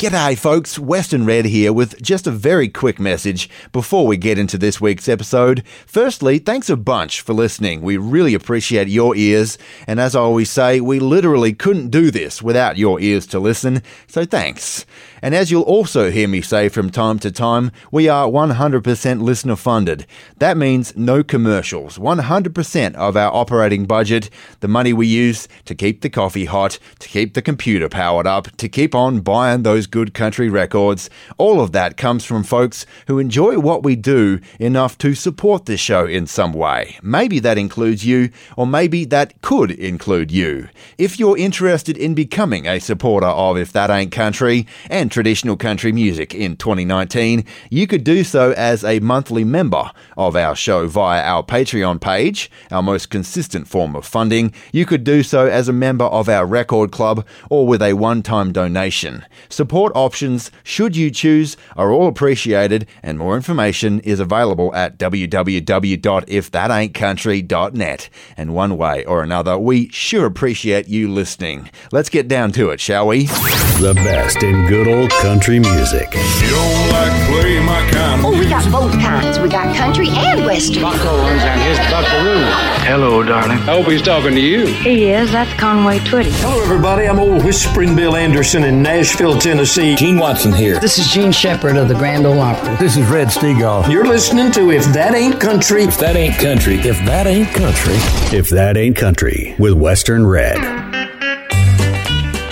G'day, folks. Western Red here with just a very quick message before we get into this week's episode. Firstly, thanks a bunch for listening. We really appreciate your ears. And as I always say, we literally couldn't do this without your ears to listen. So thanks. And as you'll also hear me say from time to time, we are 100% listener funded. That means no commercials. 100% of our operating budget, the money we use to keep the coffee hot, to keep the computer powered up, to keep on buying those good country records, all of that comes from folks who enjoy what we do enough to support this show in some way. Maybe that includes you, or maybe that could include you. If you're interested in becoming a supporter of If That Ain't Country and traditional country music in 2019, you could do so as a monthly member of our show via our Patreon page, our most consistent form of funding. You could do so as a member of our record club or with a one time donation. Support options, should you choose, are all appreciated, and more information is available at www.ifthataintcountry.net. And one way or another, we sure appreciate you listening. Let's get down to it, shall we? The best in good old country music. You don't like play my kind of Oh, we got both kinds. We got country and western. Bucko runs on his buckaroo. Hello, darling. I hope he's talking to you. He is. That's Conway Twitty. Hello, everybody. I'm old Whispering Bill Anderson in Nashville, Tennessee. Gene Watson here. This is Jean Shepard of the Grand Ole Opry. This is Red Steagall. You're listening to If That Ain't Country. If that ain't country, if that ain't country, If That Ain't Country with Western Red.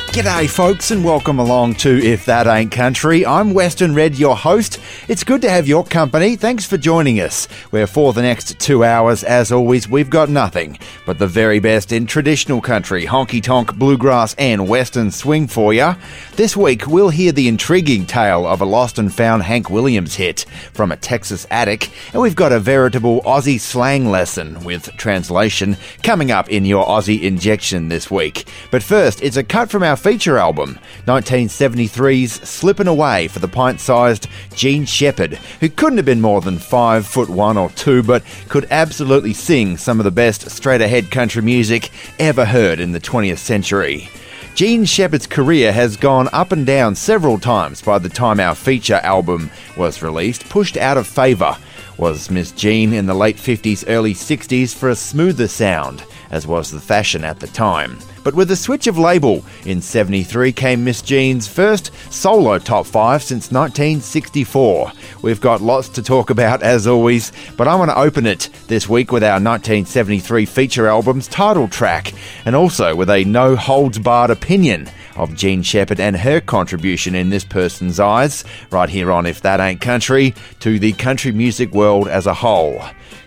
G'day, folks, and welcome along to If That Ain't Country. I'm Western Red, your host. It's good to have your company. Thanks for joining us. Where for the next two hours, as always, we've got nothing but the very best in traditional country, honky tonk, bluegrass, and western swing for you. This week, we'll hear the intriguing tale of a lost and found Hank Williams hit from a Texas attic, and we've got a veritable Aussie slang lesson with translation coming up in your Aussie injection this week. But first, it's a cut from our feature album, 1973's Slippin' Away for the pint sized Jean Shepard, who couldn't have been more than five foot one or two, but could absolutely sing some of the best straight ahead country music ever heard in the 20th century. Jean Shepard's career has gone up and down several times by the time our feature album was released, pushed out of favour. Was Miss Jean in the late 50s, early 60s for a smoother sound, as was the fashion at the time. But with a switch of label in 73 came Miss Jean's first solo top 5 since 1964. We've got lots to talk about as always, but I want to open it this week with our 1973 feature album's title track, and also with a no holds barred opinion of Jean Shepard and her contribution in this person's eyes, right here on If That Ain't Country, to the country music world as a whole.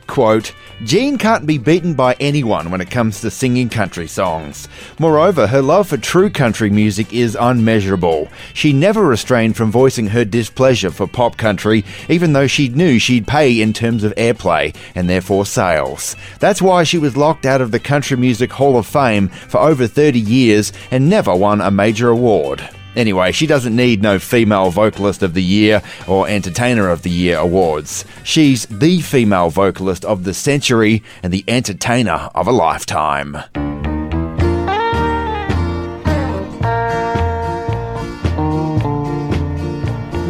Quote, Jean can't be beaten by anyone when it comes to singing country songs. Moreover, her love for true country music is unmeasurable. She never restrained from voicing her displeasure for pop country, even though she knew she'd pay in terms of airplay and therefore sales. That's why she was locked out of the Country Music Hall of Fame for over 30 years and never won a major award. Anyway, she doesn't need no Female Vocalist of the Year or Entertainer of the Year awards. She's the female vocalist of the century and the entertainer of a lifetime.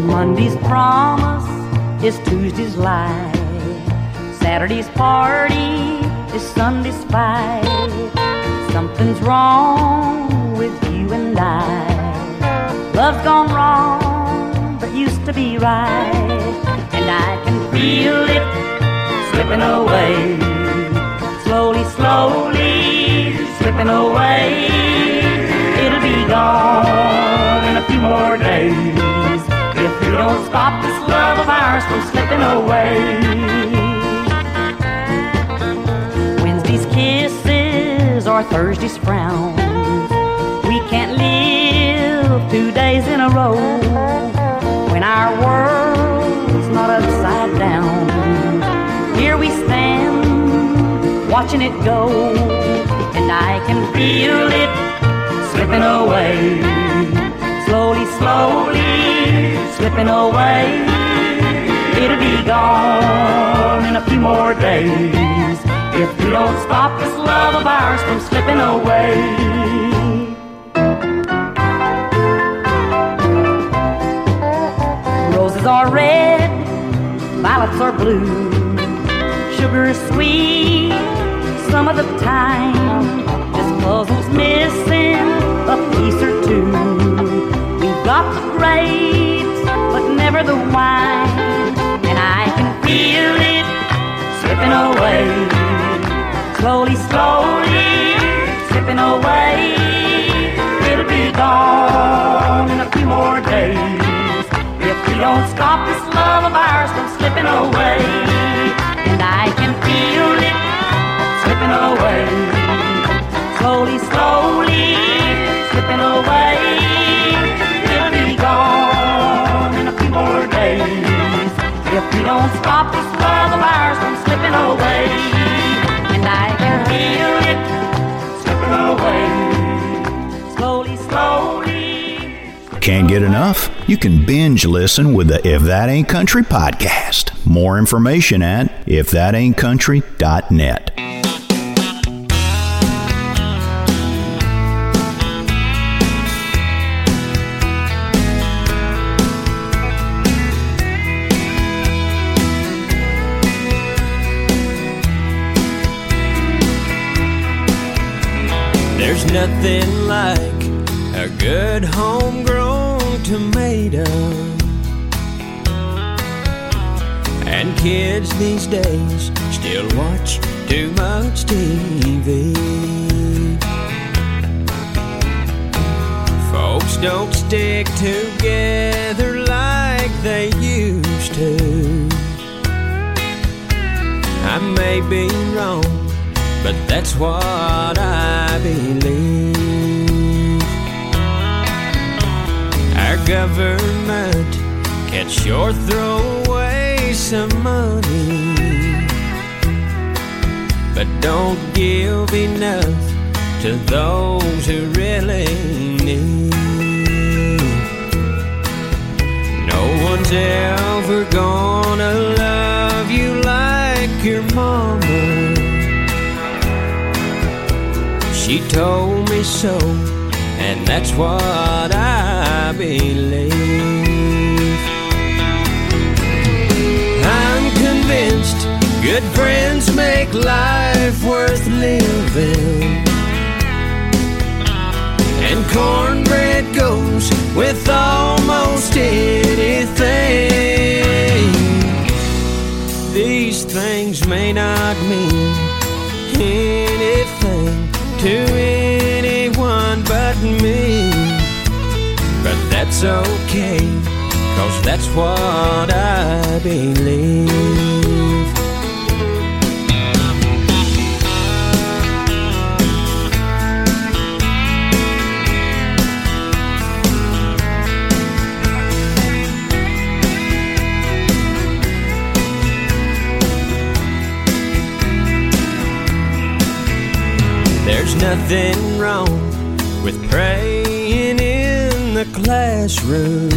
Monday's promise is Tuesday's lie. Saturday's party is Sunday's fight. Something's wrong with you and I. Love's gone wrong, but used to be right. And I can feel it slipping away. Slowly, slowly slipping away. It'll be gone in a few more days. If we don't stop this love of ours from slipping away. Wednesday's kisses or Thursday's frowns. Two days in a row when our world's not upside down. Here we stand, watching it go, and I can feel it slipping away. Slowly, slowly slipping away. It'll be gone in a few more days if we don't stop this love of ours from slipping away. Are red, violets are blue. Sugar is sweet some of the time. This puzzle's missing a piece or two. We've got the grapes, but never the wine. And I can feel it slipping away. Slowly, slowly, slipping away. It'll be gone in a few more days. Don't stop this love of ours from slipping away. And I can feel it slipping away. Slowly, slowly, slipping away. It'll be gone in a few more days. If we don't stop this love of ours from slipping away. And I can feel it Can't get enough? You can binge listen with the If That Ain't Country podcast. More information at ifthataintcountry.net. There's nothing like a good homegrown kids these days still watch too much TV. Folks don't stick together like they used to. I may be wrong, but that's what I believe. Our government can sure throw some money, but don't give enough to those who really need. No one's ever gonna love you like your mama. She told me so, and that's what I believe. Convinced good friends make life worth living. And cornbread goes with almost anything. These things may not mean anything to anyone but me. But that's okay, cause that's what I believe. Nothing wrong with praying in the classroom.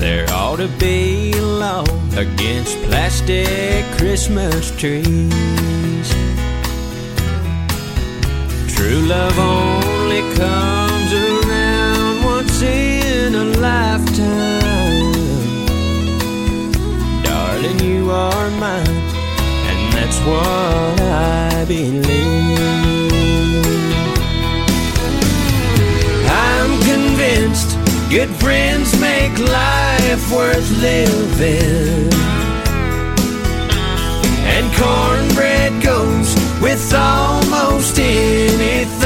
There ought to be a law against plastic Christmas trees. True love only comes around once in a lifetime. Darling, you are mine what I believe. I'm convinced good friends make life worth living. And cornbread goes with almost anything.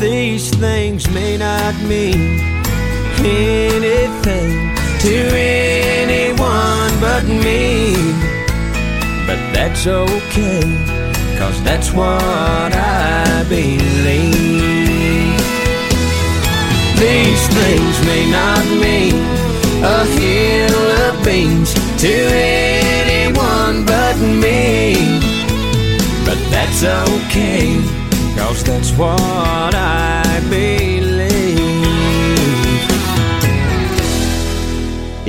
These things may not mean anything to anyone but me. But that's okay, cause that's what I believe. These things may not mean a hill of beans to anyone but me. But that's okay, cause that's what I believe.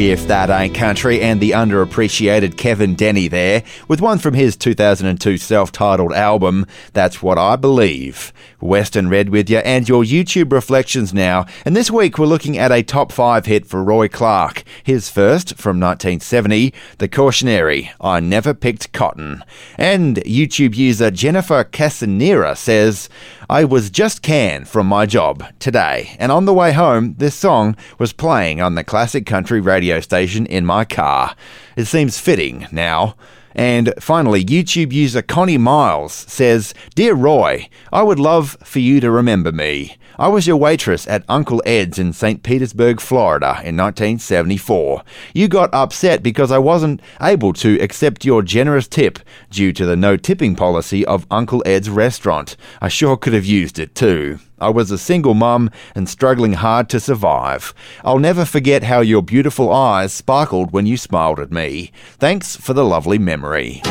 If That Ain't Country, and the underappreciated Kevin Denney there, with one from his 2002 self titled album, That's What I Believe. Western Red with you, and your YouTube reflections now. And this week we're looking at a top five hit for Roy Clark. His first, from 1970, The Cautionary, I Never Picked Cotton. And YouTube user Jennifer Casanera says, I was just canned from my job today, and on the way home, this song was playing on the classic country radio station in my car. It seems fitting now. And finally, YouTube user Connie Miles says, Dear Roy, I would love for you to remember me. I was your waitress at Uncle Ed's in St. Petersburg, Florida in 1974. You got upset because I wasn't able to accept your generous tip due to the no tipping policy of Uncle Ed's restaurant. I sure could have used it too. I was a single mum and struggling hard to survive. I'll never forget how your beautiful eyes sparkled when you smiled at me. Thanks for the lovely memory.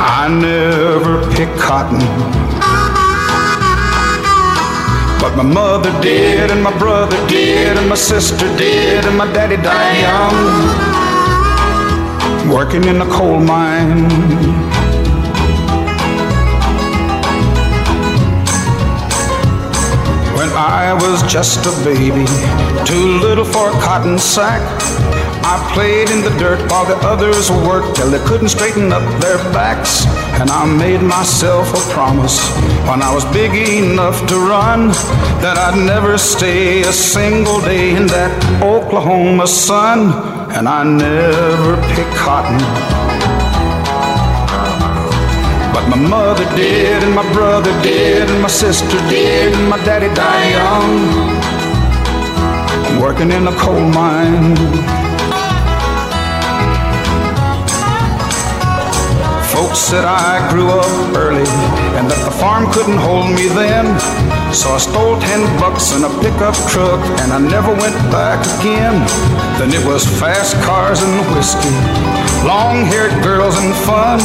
I never picked cotton. But my mother did, and my brother did, and my sister did, and my daddy died young. Working in a coal mine. I was just a baby, too little for a cotton sack. I played in the dirt while the others worked till they couldn't straighten up their backs. And I made myself a promise when I was big enough to run that I'd never stay a single day in that Oklahoma sun. And I never picked cotton. My mother did, and my brother did, and my sister did, and my daddy died young. Working in a coal mine. Folks said I grew up early and that the farm couldn't hold me then. So I stole ten bucks in a pickup truck and I never went back again. Then it was fast cars and whiskey, long haired girls and fun.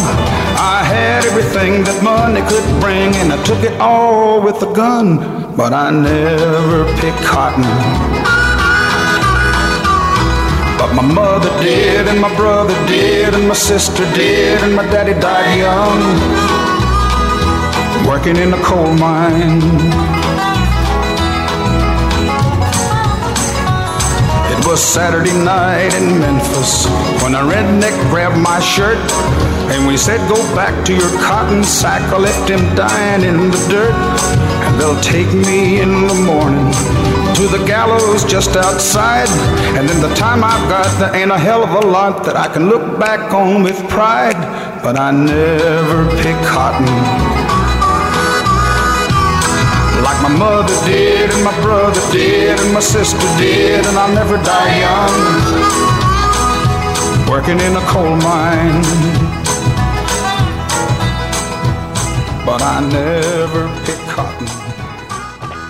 I had everything that money could bring and I took it all with a gun. But I never picked cotton. But my mother did, and my brother did, and my sister did, and my daddy died young. Working in a coal mine. It was Saturday night in Memphis when a redneck grabbed my shirt and we said, Go back to your cotton sack. I left him dying in the dirt. And they'll take me in the morning to the gallows just outside. And in the time I've got, there ain't a hell of a lot that I can look back on with pride. But I never picked cotton. My mother did, and my brother did, and my sister did, and I'll never die young. Working in a coal mine. But I never.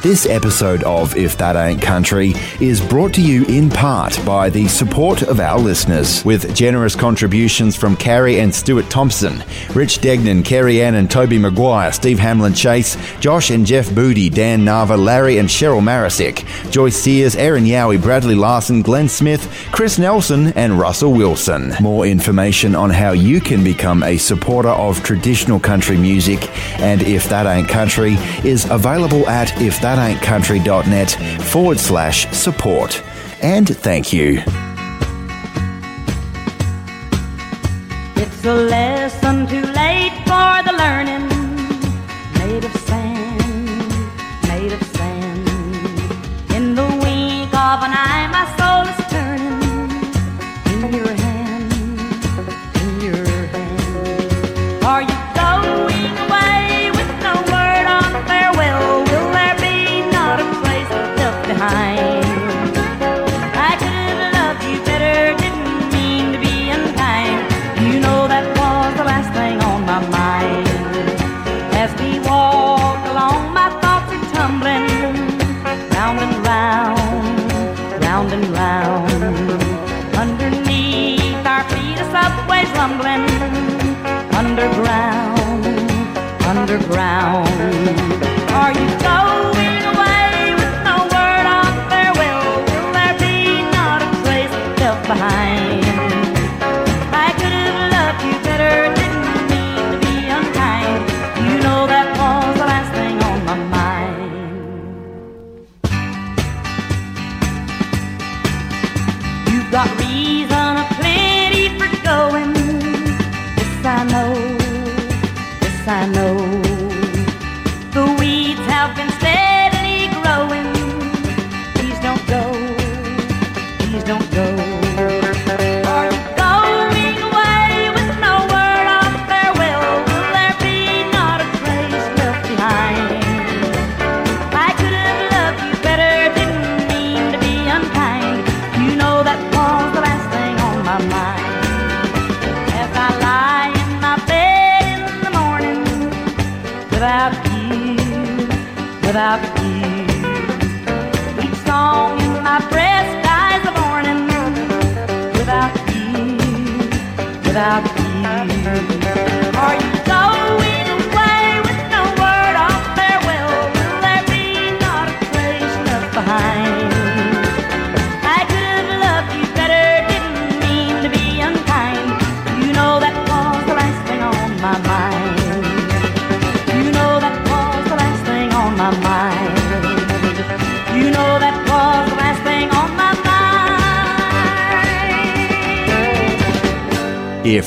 This episode of If That Ain't Country is brought to you in part by the support of our listeners, with generous contributions from Carrie and Stuart Thompson, Rich Degnan, Kerry Ann and Toby Maguire, Steve Hamlin Chase, Josh and Jeff Booty, Dan Nava, Larry and Cheryl Marisick, Joyce Sears, Aaron Yowie, Bradley Larson, Glenn Smith, Chris Nelson, and Russell Wilson. More information on how you can become a supporter of traditional country music and If That Ain't Country is available at If That thataintcountry.net forward slash support. And thank you. It's a lesson rumbling underground, underground. Are you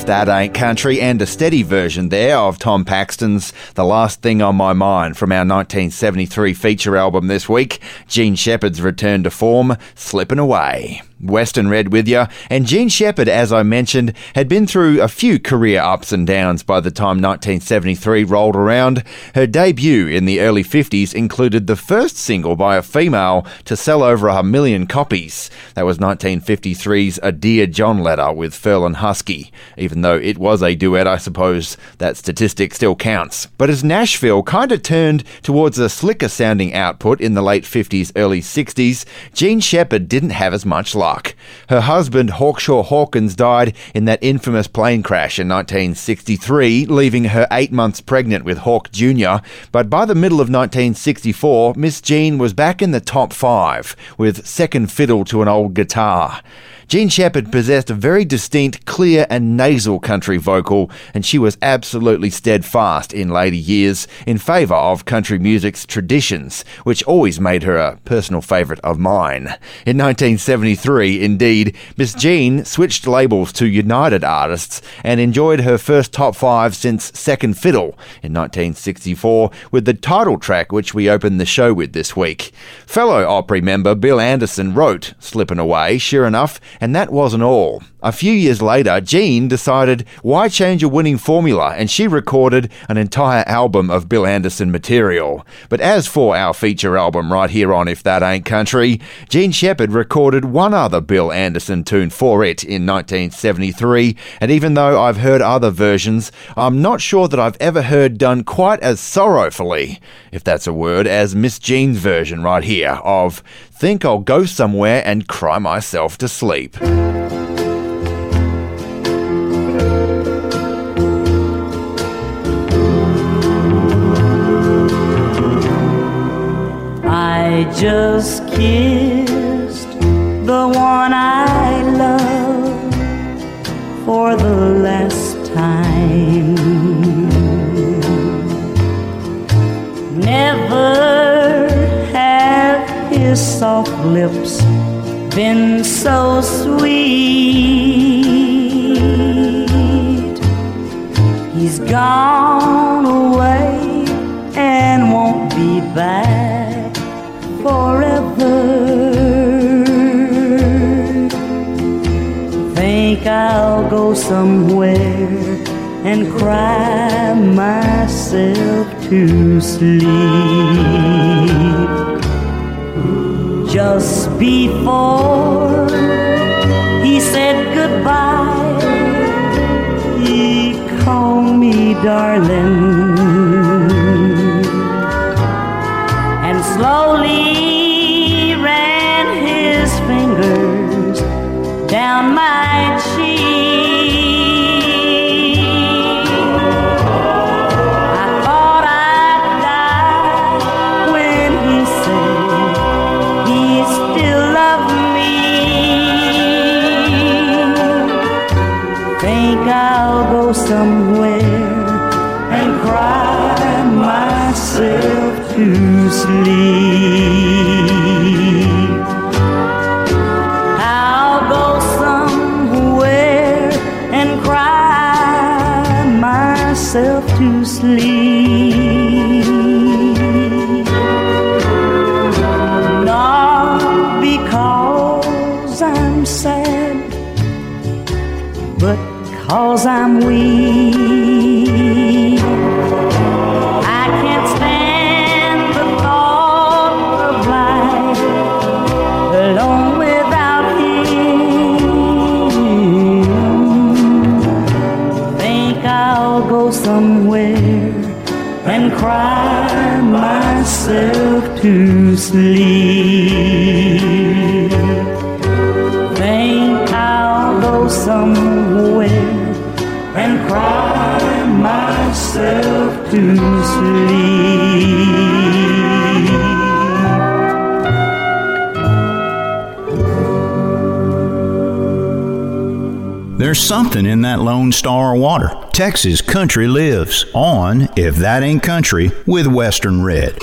That Ain't Country, and a steady version there of Tom Paxton's The Last Thing on My Mind from our 1973 feature album this week, Jean Shepard's return to form, Slippin' Away. Western Red with you, and Jean Shepard, as I mentioned, had been through a few career ups and downs by the time 1973 rolled around. Her debut in the early 50s included the first single by a female to sell over a million copies. That was 1953's A Dear John letter with Ferlin Husky. Even though it was a duet, I suppose that statistic still counts. But as Nashville kind of turned towards a slicker sounding output in the late 50s, early 60s, Jean Shepard didn't have as much Her husband, Hawkshaw Hawkins, died in that infamous plane crash in 1963, leaving her eight months pregnant with Hawk Jr. But by the middle of 1964, Miss Jean was back in the top five with second fiddle to an old guitar. Jean Shepard possessed a very distinct, clear, and nasal country vocal, and she was absolutely steadfast in later years in favour of country music's traditions, which always made her a personal favourite of mine. In 1973, indeed, Miss Jean switched labels to United Artists and enjoyed her first top five since Second Fiddle in 1964 with the title track which we opened the show with this week. Fellow Opry member Bill Anderson wrote Slippin' Away, sure enough, and that wasn't all. A few years later, Jean decided why change a winning formula and she recorded an entire album of Bill Anderson material. But as for our feature album right here on If That Ain't Country, Jean Shepard recorded one other Bill Anderson tune for it in 1973, and even though I've heard other versions, I'm not sure that I've ever heard done quite as sorrowfully, if that's a word, as Miss Jean's version right here of Think I'll Go Somewhere and Cry Myself to Sleep. I just kissed the one I love for the last time. Never have his soft lips been so sweet. He's gone away and won't be back forever. Think I'll go somewhere and cry myself to sleep. Just before he said goodbye, he called me darling. And slowly to sleep. Sleep. Think I'll go somewhere and cry myself to sleep. There's something in that Lone Star water. Texas Country lives on If That Ain't Country with Western Red.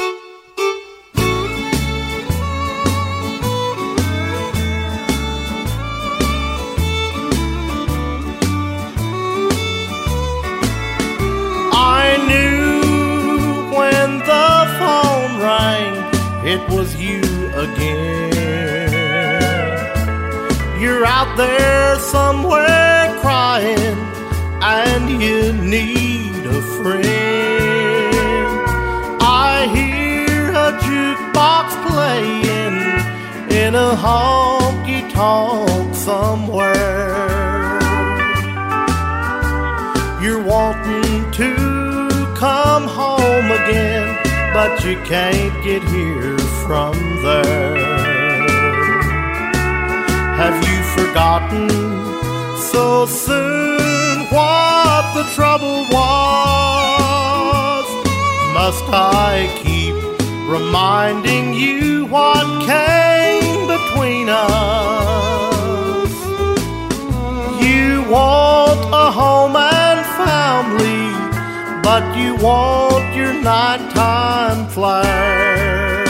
You can't get here from there. Have you forgotten so soon what the trouble was? Must I keep reminding you what came between us? You want a home and family, but you want your nighttime flare.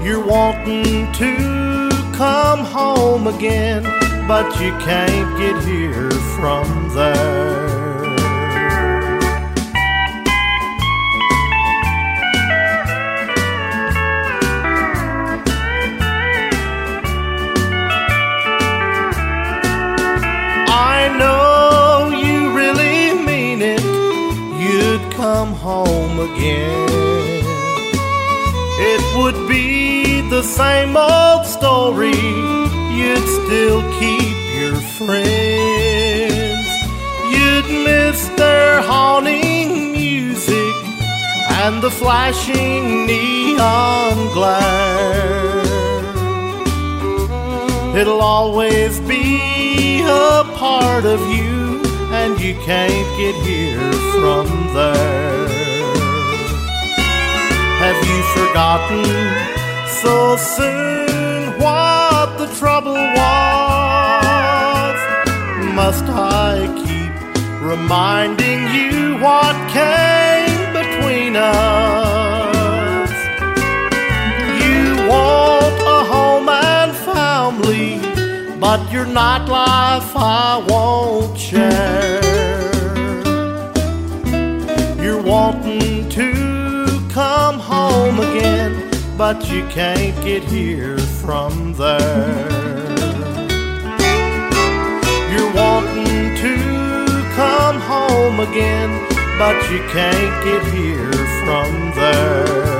You're wanting to come home again, but you can't get here from there. Again. It would be the same old story. You'd still keep your friends. You'd miss their haunting music and the flashing neon glare. It'll always be a part of you, and you can't get here from there. Forgotten so soon what the trouble was? Must I keep reminding you what came between us? You want a home and family, but your nightlife I won't share. You're wanting home again, but you can't get here from there. You're wanting to come home again, but you can't get here from there.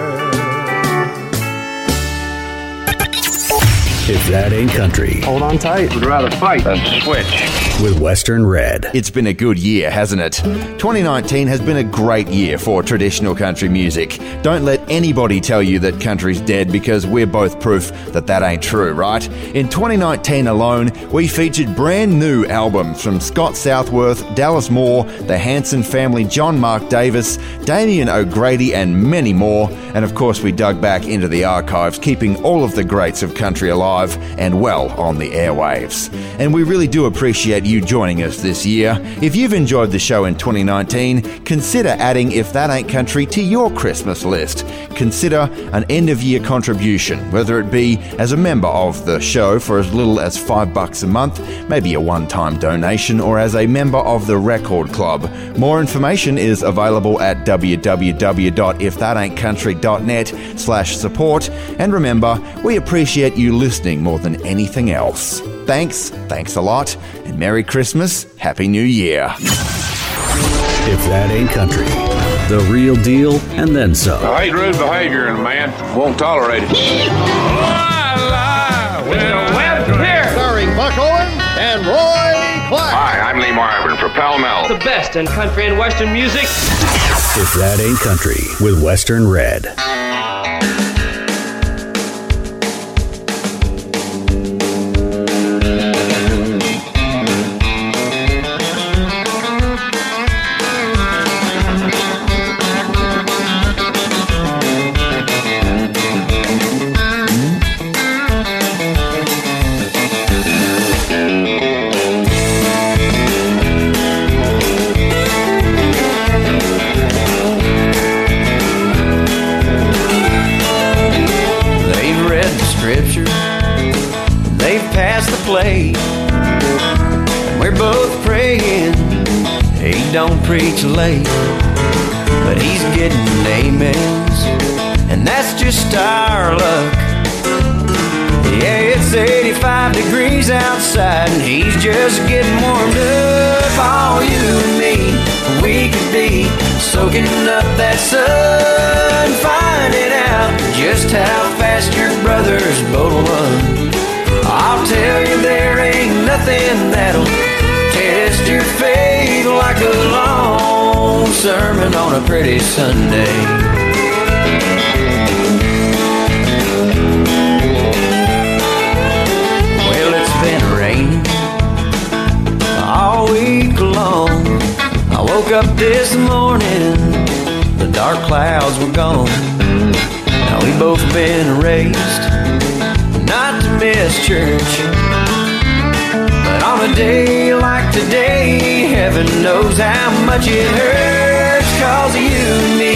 If that ain't country. Hold on tight. We'd rather fight than switch. With Western Red. It's been a good year, hasn't it? 2019 has been a great year for traditional country music. Don't let anybody tell you that country's dead because we're both proof that that ain't true, right? In 2019 alone, we featured brand new albums from Scott Southworth, Dallas Moore, the Hanson family, John Mark Davis, Damien O'Grady, and many more. And of course, we dug back into the archives, keeping all of the greats of country alive and well on the airwaves. And we really do appreciate you joining us this year. If you've enjoyed the show in 2019, consider adding If That Ain't Country to your Christmas list. Consider an end of year contribution, whether it be as a member of the show for as little as five bucks a month, maybe a one time donation, or as a member of the Record Club. More information is available at www.ifthataintcountry.net slash support. And remember, we appreciate you listening more than anything else. Thanks, thanks a lot, and Merry Christmas, Happy New Year. If that ain't country, the real deal and then some. I hate rude behavior in a man. Won't tolerate it. Starring Buck Owens and Roy Clark. Hi, I'm Lee Marvin for Pall Mall. The best in country and western music. If that ain't country with Western Red. Preach late, but he's getting amens, and that's just our luck. Yeah, it's 85 degrees outside, and he's just getting warmed up. All you and me, we could be soaking up that sun, finding out just how fast your brother's boat will run. I'll tell you, there ain't nothing that'll test your faith like a long sermon on a pretty Sunday. Well, it's been raining all week long. I woke up this morning, the dark clouds were gone. Now we both been raised not to miss church. But on a day like today, heaven knows how much it hurts. Cause you and me,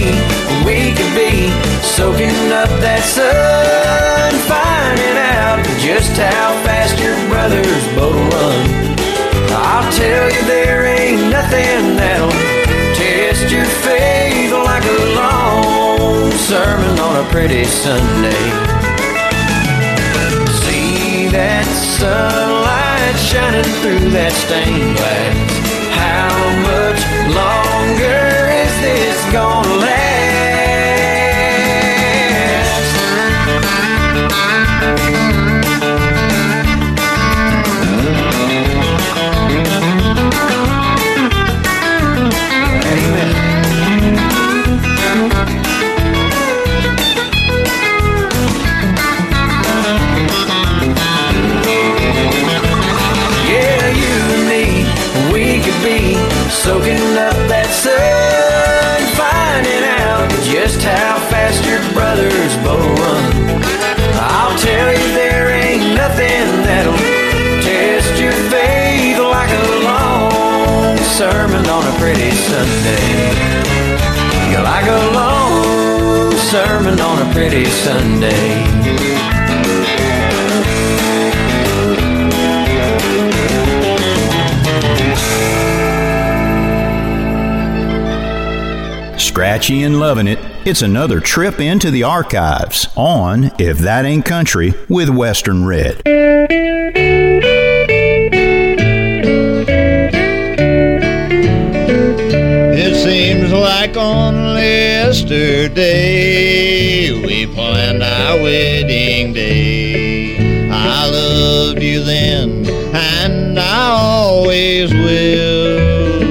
we could be soaking up that sun, finding out just how fast your brother's boat will run. I'll tell you, there ain't nothing that'll test your faith like a long sermon on a pretty Sunday. See that sunlight shining through that stained glass. How much longer sermon on a pretty Sunday. You like a long sermon on a pretty Sunday. Scratchy and loving it. It's another trip into the archives on If That Ain't Country with Western Red. Yesterday we planned our wedding day. I loved you then, and I always will.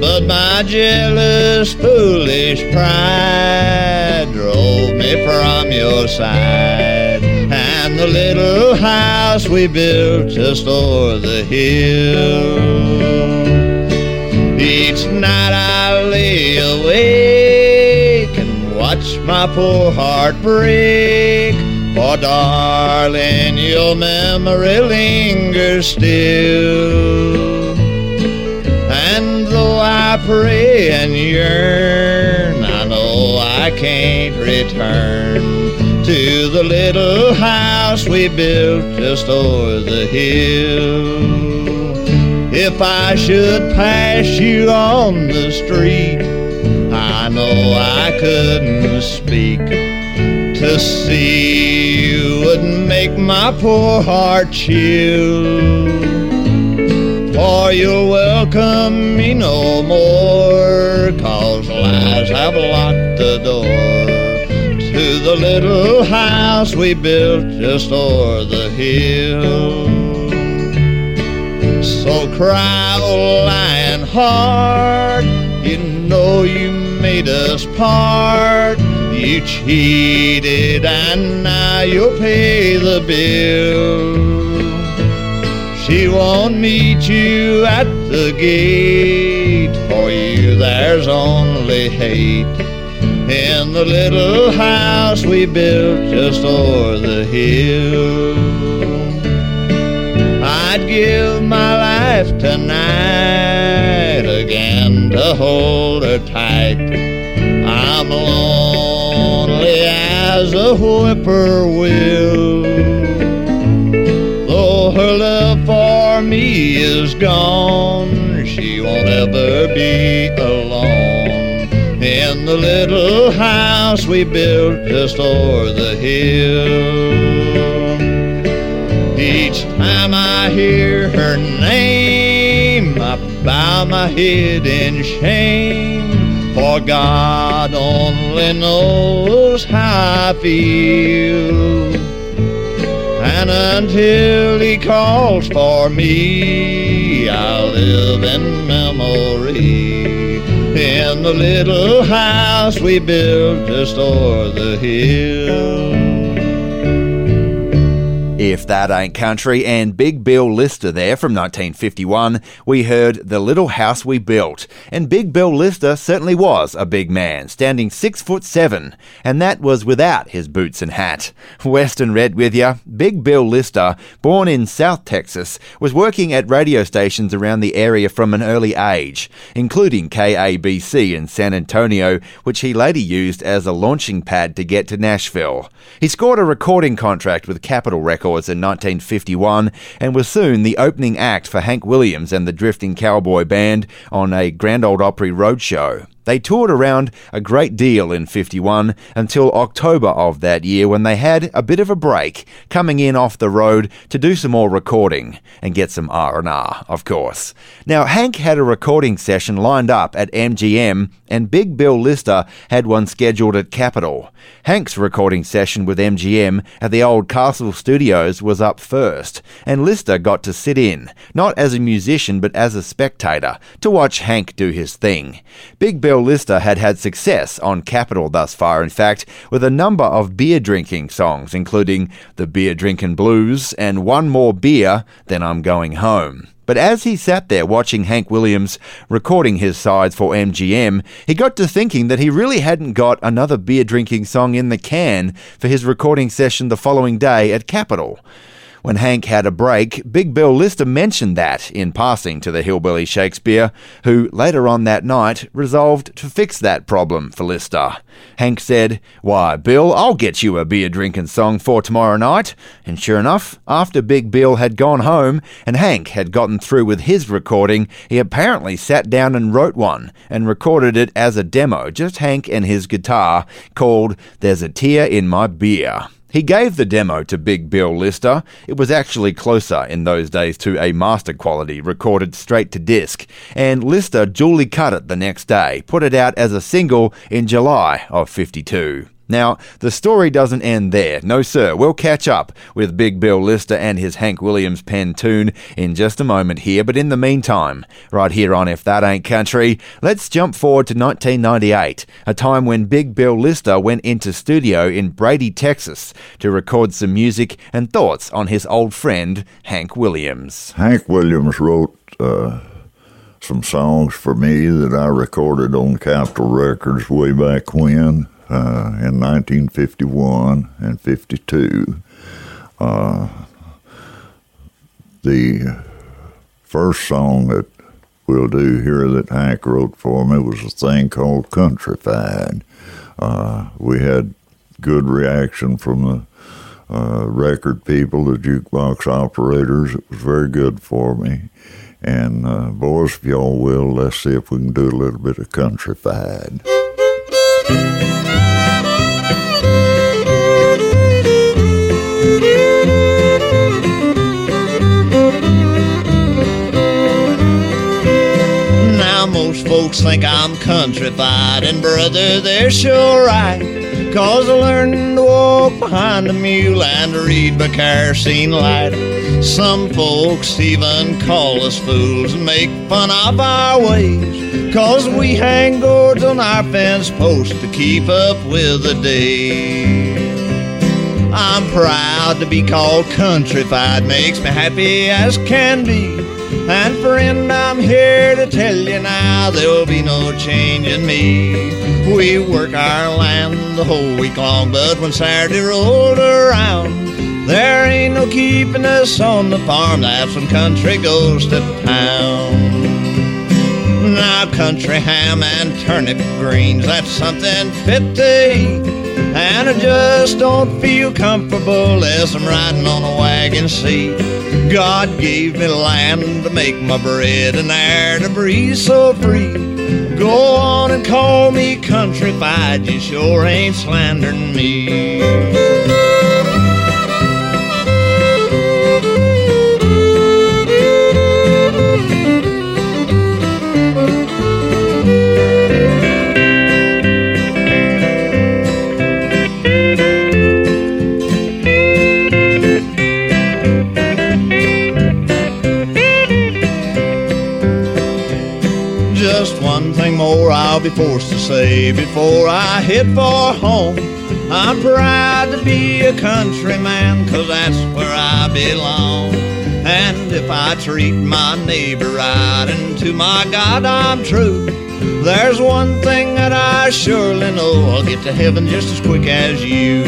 But my jealous, foolish pride drove me from your side. And the little house we built just o'er the hill. Each night I lay awake watch my poor heart break. For darling, your memory lingers still. And though I pray and yearn, I know I can't return to the little house we built just o'er the hill. If I should pass you on the street, I know I couldn't speak. To see you would make my poor heart chill. For you'll welcome me no more, cause lies have locked the door to the little house we built just o'er the hill. So cry, oh lion heart, you know you made us part. You cheated and now you'll pay the bill. She won't meet you at the gate. For you there's only hate. In the little house we built just o'er the hill. I'd give my life tonight again to hold her tight. I'm lonely as a whippoorwill. Though her love for me is gone, she won't ever be alone. In the little house we built just o'er the hill. Each time I hear her name, bow my head in shame. For God only knows how I feel. And until he calls for me, I'll live in memory. In the little house we built just o'er the hill. If That Ain't Country and Big Bill Lister there from 1951, we heard The Little House We Built. And Big Bill Lister certainly was a big man, standing six foot seven, and that was without his boots and hat. Western Red with you. Big Bill Lister, born in South Texas, was working at radio stations around the area from an early age, including KABC in San Antonio, which he later used as a launching pad to get to Nashville. He scored a recording contract with Capitol Records in 1951 and was soon the opening act for Hank Williams and the Drifting Cowboy Band on a Grand Ole Opry roadshow. They toured around a great deal in 51 until October of that year when they had a bit of a break, coming in off the road to do some more recording and get some R&R, of course. Now, Hank had a recording session lined up at MGM and Big Bill Lister had one scheduled at Capitol. Hank's recording session with MGM at the old Castle Studios was up first, and Lister got to sit in, not as a musician but as a spectator, to watch Hank do his thing. Big Bill Lister had had success on Capitol thus far, in fact, with a number of beer drinking songs, including The Beer Drinkin' Blues and One More Beer, Then I'm Going Home. But as he sat there watching Hank Williams recording his sides for MGM, he got to thinking that he really hadn't got another beer drinking song in the can for his recording session the following day at Capitol. When Hank had a break, Big Bill Lister mentioned that in passing to the hillbilly Shakespeare, who later on that night resolved to fix that problem for Lister. Hank said, Why, Bill, I'll get you a beer drinking song for tomorrow night. And sure enough, after Big Bill had gone home and Hank had gotten through with his recording, he apparently sat down and wrote one and recorded it as a demo, just Hank and his guitar, called There's a Tear in My Beer. He gave the demo to Big Bill Lister. It was actually closer in those days to a master quality recorded straight to disc, and Lister duly cut it the next day, put it out as a single in July of 52. Now, the story doesn't end there. No, sir. We'll catch up with Big Bill Lister and his Hank Williams pen tune in just a moment here. But in the meantime, right here on If That Ain't Country, let's jump forward to 1998, a time when Big Bill Lister went into studio in Brady, Texas to record some music and thoughts on his old friend, Hank Williams. Hank Williams wrote uh, some songs for me that I recorded on Capitol Records way back when uh, in 1951 and 52. Uh, the first song that we'll do here that Hank wrote for me was a thing called Countrified. Uh, we had good reaction from the uh, record people, the jukebox operators. It was very good for me. And uh, boys, if y'all will, let's see if we can do a little bit of Countrified. Most folks think I'm countrified, and brother, they're sure right. Cause I learned to walk behind a mule and to read by kerosene light. Some folks even call us fools and make fun of our ways. Cause we hang gourds on our fence post to keep up with the day. I'm proud to be called countrified, makes me happy as can be. And friend, I'm here to tell you now there will be no change in me. We work our land the whole week long, but when Saturday rolled around, there ain't no keeping us on the farm. That's when country goes to town. Now, country ham and turnip greens, that's something fit to eat. And I just don't feel comfortable as I'm riding on a wagon seat. God gave me land to make my bread and air to breathe so free. Go on and call me countrified, you sure ain't slandering me. I'll be forced to say before I head for home. I'm proud to be a countryman, cause that's where I belong. And if I treat my neighbor right and to my God I'm true, there's one thing that I surely know I'll get to heaven just as quick as you.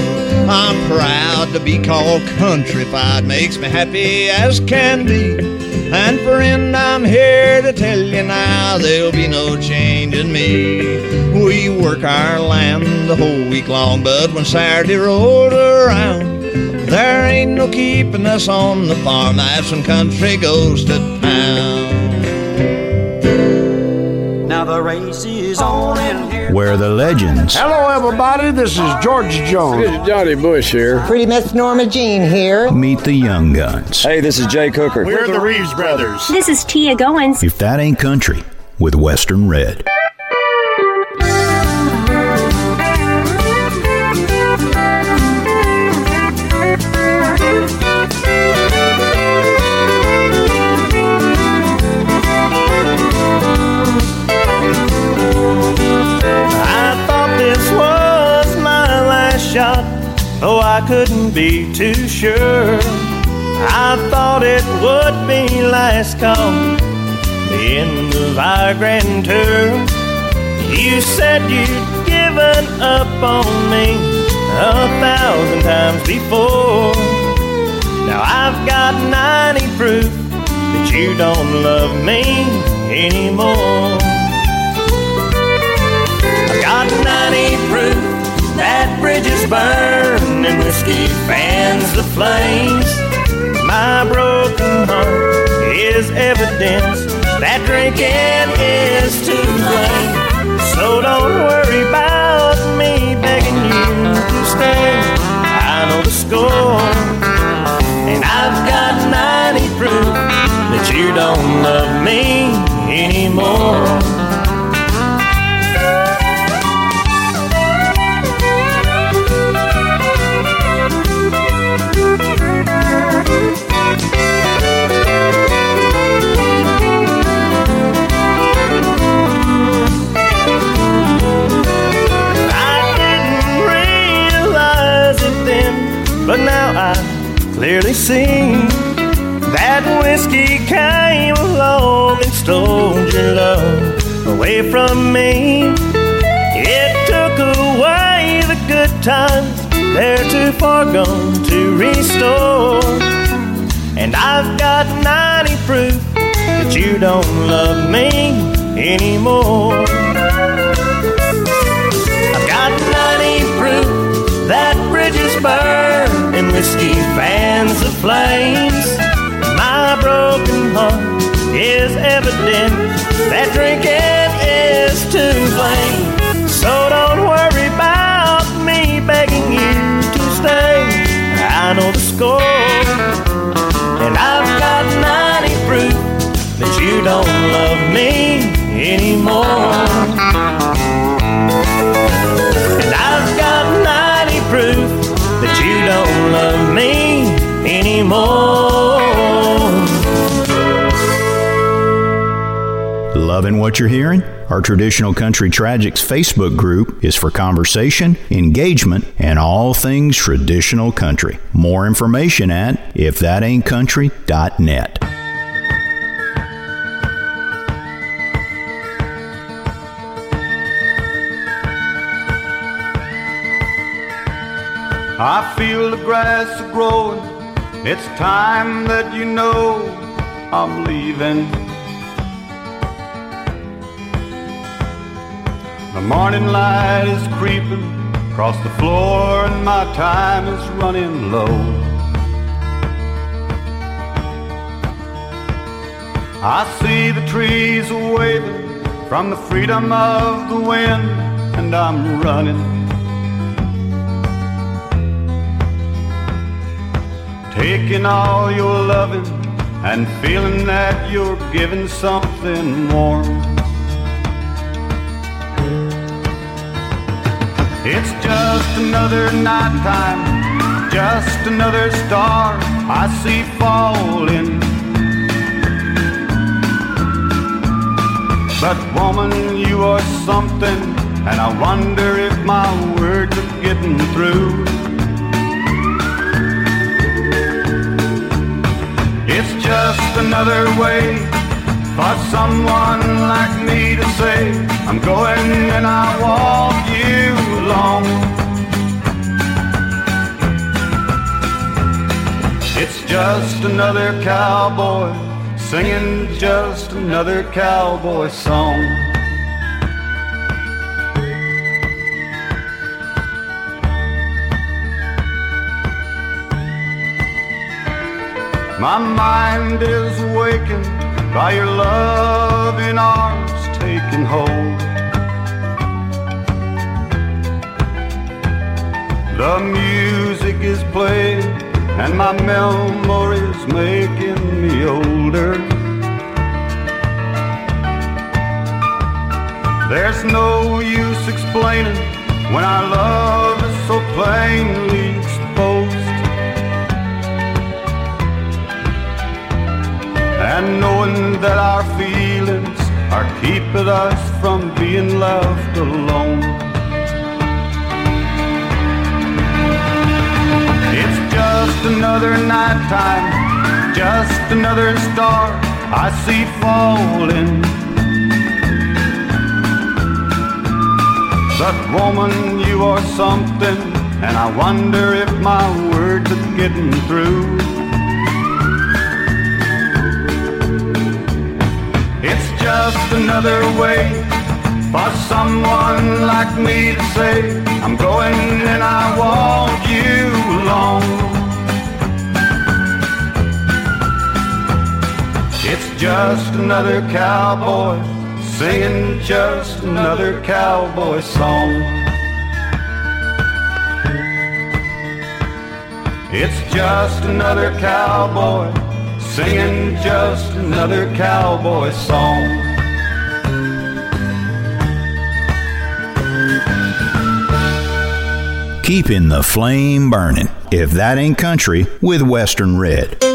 I'm proud to be called countrified, makes me happy as can be. And friend, I'm here to tell you now there'll be no change in me. We work our land the whole week long, but when Saturday rolls around, there ain't no keeping us on the farm. That's when country goes to town. Now the race is on. Where the legends Hello, everybody. This is George Jones. This is Johnny Bush here. Pretty Miss Norma Jean here. meet the young guns. Hey, this is Jay Cooker. We're the Reeves brothers. This is Tia Goins. If that ain't country, with Western Red. I couldn't be too sure. I thought it would be last call, the end of our grand tour. You said you'd given up on me a thousand times before. Now I've got 90 proof that you don't love me anymore. I've got 90 proof that bridges burn and whiskey fans the flames. My broken heart is evidence that drinking is to blame. So don't worry about me begging you to stay. From me. It took away the good times, they're too far gone to restore. And I've got 90 proof that you don't love me anymore. I've got 90 proof that bridges burn and whiskey fans the flames. My broken heart is evident score, and I've got 90 proof that you don't love me anymore. Loving what you're hearing? Our Traditional Country Tragics Facebook group is for conversation, engagement, and all things traditional country. More information at ifthataintcountry.net. I feel the grass growing. It's time that you know I'm leaving. Morning light is creeping across the floor, and my time is running low. I see the trees waving from the freedom of the wind, and I'm running. Taking all your loving and feeling that you're giving something warm. It's just another nighttime, just another star I see falling. But woman, you are something, and I wonder if my words are getting through. It's just another way for someone like me to say, I'm going and I walk you along. It's just another cowboy singing just another cowboy song. My mind is awakened by your loving arms taking hold. The music is playing and my memories making me older. There's no use explaining when our love is so plainly And knowing that our feelings are keeping us from being left alone. It's just another nighttime, just another star I see falling. But woman, you are something, and I wonder if my words are getting through. Just another way for someone like me to say, I'm going and I want you along. It's just another cowboy singing just another cowboy song. It's just another cowboy singing just another cowboy song. Keeping the flame burning. If that ain't country, with Western Red. Give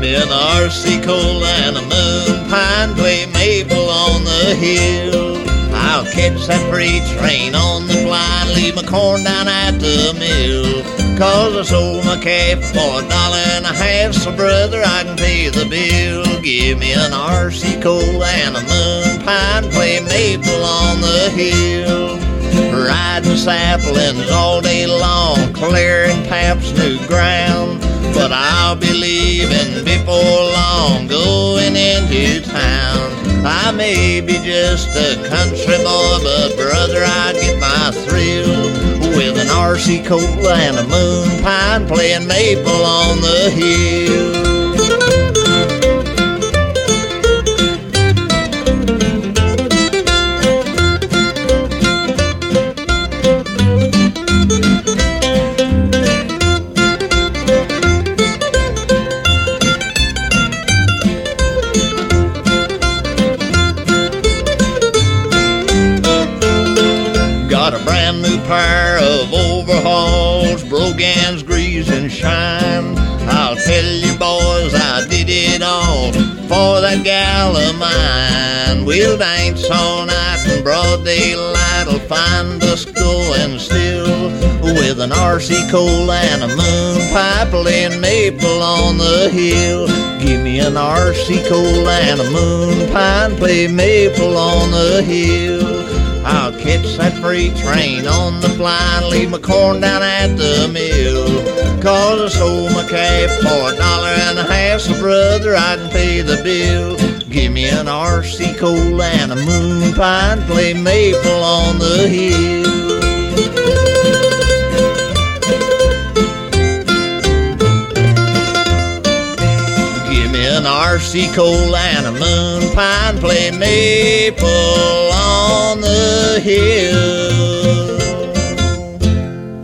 me an RC cola and a moon pine, play maple on the hill. I'll catch that freight train on the blind, leave my corn down at the mill. Cause I sold my calf for a dollar and a half, so brother, I can pay the bill. Give me an RC cola and a moon pine, play maple on the hill. Riding saplings all day long, clearing Pap's new ground. But I'll be leaving before long, going into town. I may be just a country boy, but brother, I get my thrill an RC cola and a moon pine playing maple on the hill. Pair of overhauls, Brogan's grease and shine. I'll tell you, boys, I did it all for that gal of mine. We'll dance all night in broad daylight. I'll find us going still with an RC cola and a moon pipe laying maple on the hill. Give me an RC cola and a moon pie and play maple on the hill. I'll catch that freight train on the blind, leave my corn down at the mill. Cause I sold my calf for a dollar and a half, so brother, I can pay the bill. Give me an RC cola and a moon pie and play maple on the hill. An RC cola and a moon pie and play maple on the hill.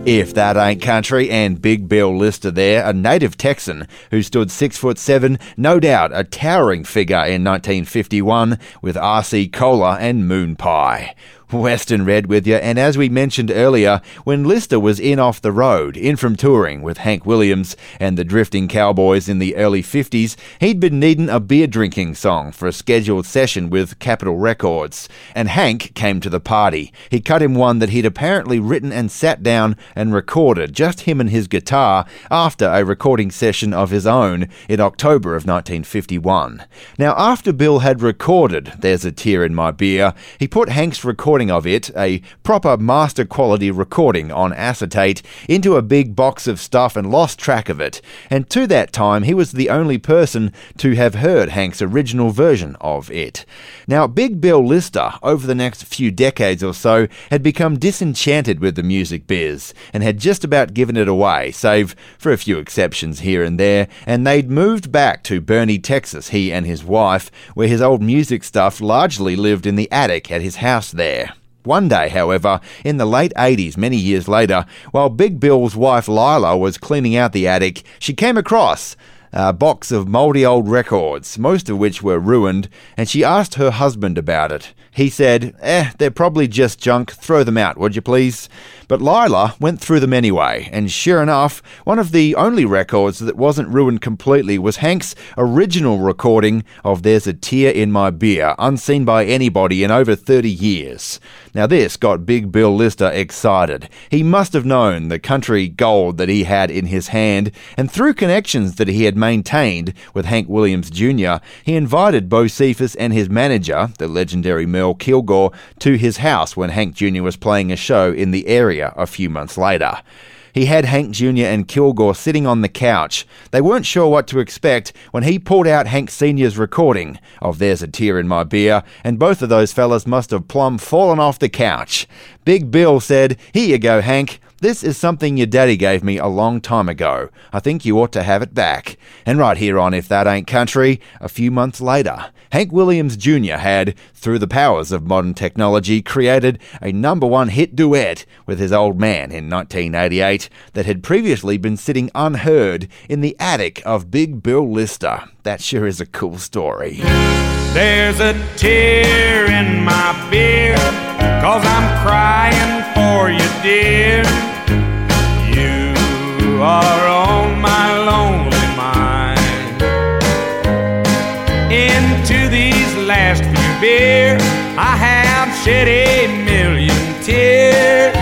If that ain't country, and Big Bill Lister there, a native Texan who stood six foot seven, no doubt a towering figure in 1951 with RC Cola and Moon Pie. Western Red with you, and as we mentioned earlier, when Lister was in off the road, in from touring with Hank Williams and the Drifting Cowboys in the early 50s, he'd been needing a beer drinking song for a scheduled session with Capitol Records. And Hank came to the party. He cut him one that he'd apparently written and sat down and recorded, just him and his guitar, after a recording session of his own in October of 1951. Now, after Bill had recorded There's a Tear in My Beer, he put Hank's recording of it, a proper master quality recording on acetate, into a big box of stuff and lost track of it. And to that time, he was the only person to have heard Hank's original version of it. Now, Big Bill Lister, over the next few decades or so, had become disenchanted with the music biz and had just about given it away, save for a few exceptions here and there, and they'd moved back to Boerne, Texas, he and his wife, where his old music stuff largely lived in the attic at his house there. One day, however, in the late 80s, many years later, while Big Bill's wife Lila was cleaning out the attic, she came across a box of mouldy old records, most of which were ruined, and she asked her husband about it. He said, Eh, they're probably just junk, throw them out, would you please? But Lila went through them anyway, and sure enough, one of the only records that wasn't ruined completely was Hank's original recording of There's a Tear in My Beer, unseen by anybody in over 30 years. Now, this got Big Bill Lister excited. He must have known the country gold that he had in his hand, and through connections that he had maintained with Hank Williams Jr., he invited Bo Bocephus and his manager, the legendary Merle Kilgore, to his house when Hank Jr. was playing a show in the area a few months later. He had Hank Jr. and Kilgore sitting on the couch. They weren't sure what to expect when he pulled out Hank Sr.'s recording of There's a Tear in My Beer, and both of those fellas must have plumb fallen off the couch. Big Bill said, Here you go, Hank. This is something your daddy gave me a long time ago. I think you ought to have it back. And right here on If That Ain't Country, a few months later, Hank Williams Jr. had, through the powers of modern technology, created a number one hit duet with his old man in 1988 that had previously been sitting unheard in the attic of Big Bill Lister. That sure is a cool story. There's a tear in my beer, cause I'm crying for you, dear. Are on my lonely mind. Into these last few beers, I have shed a million tears.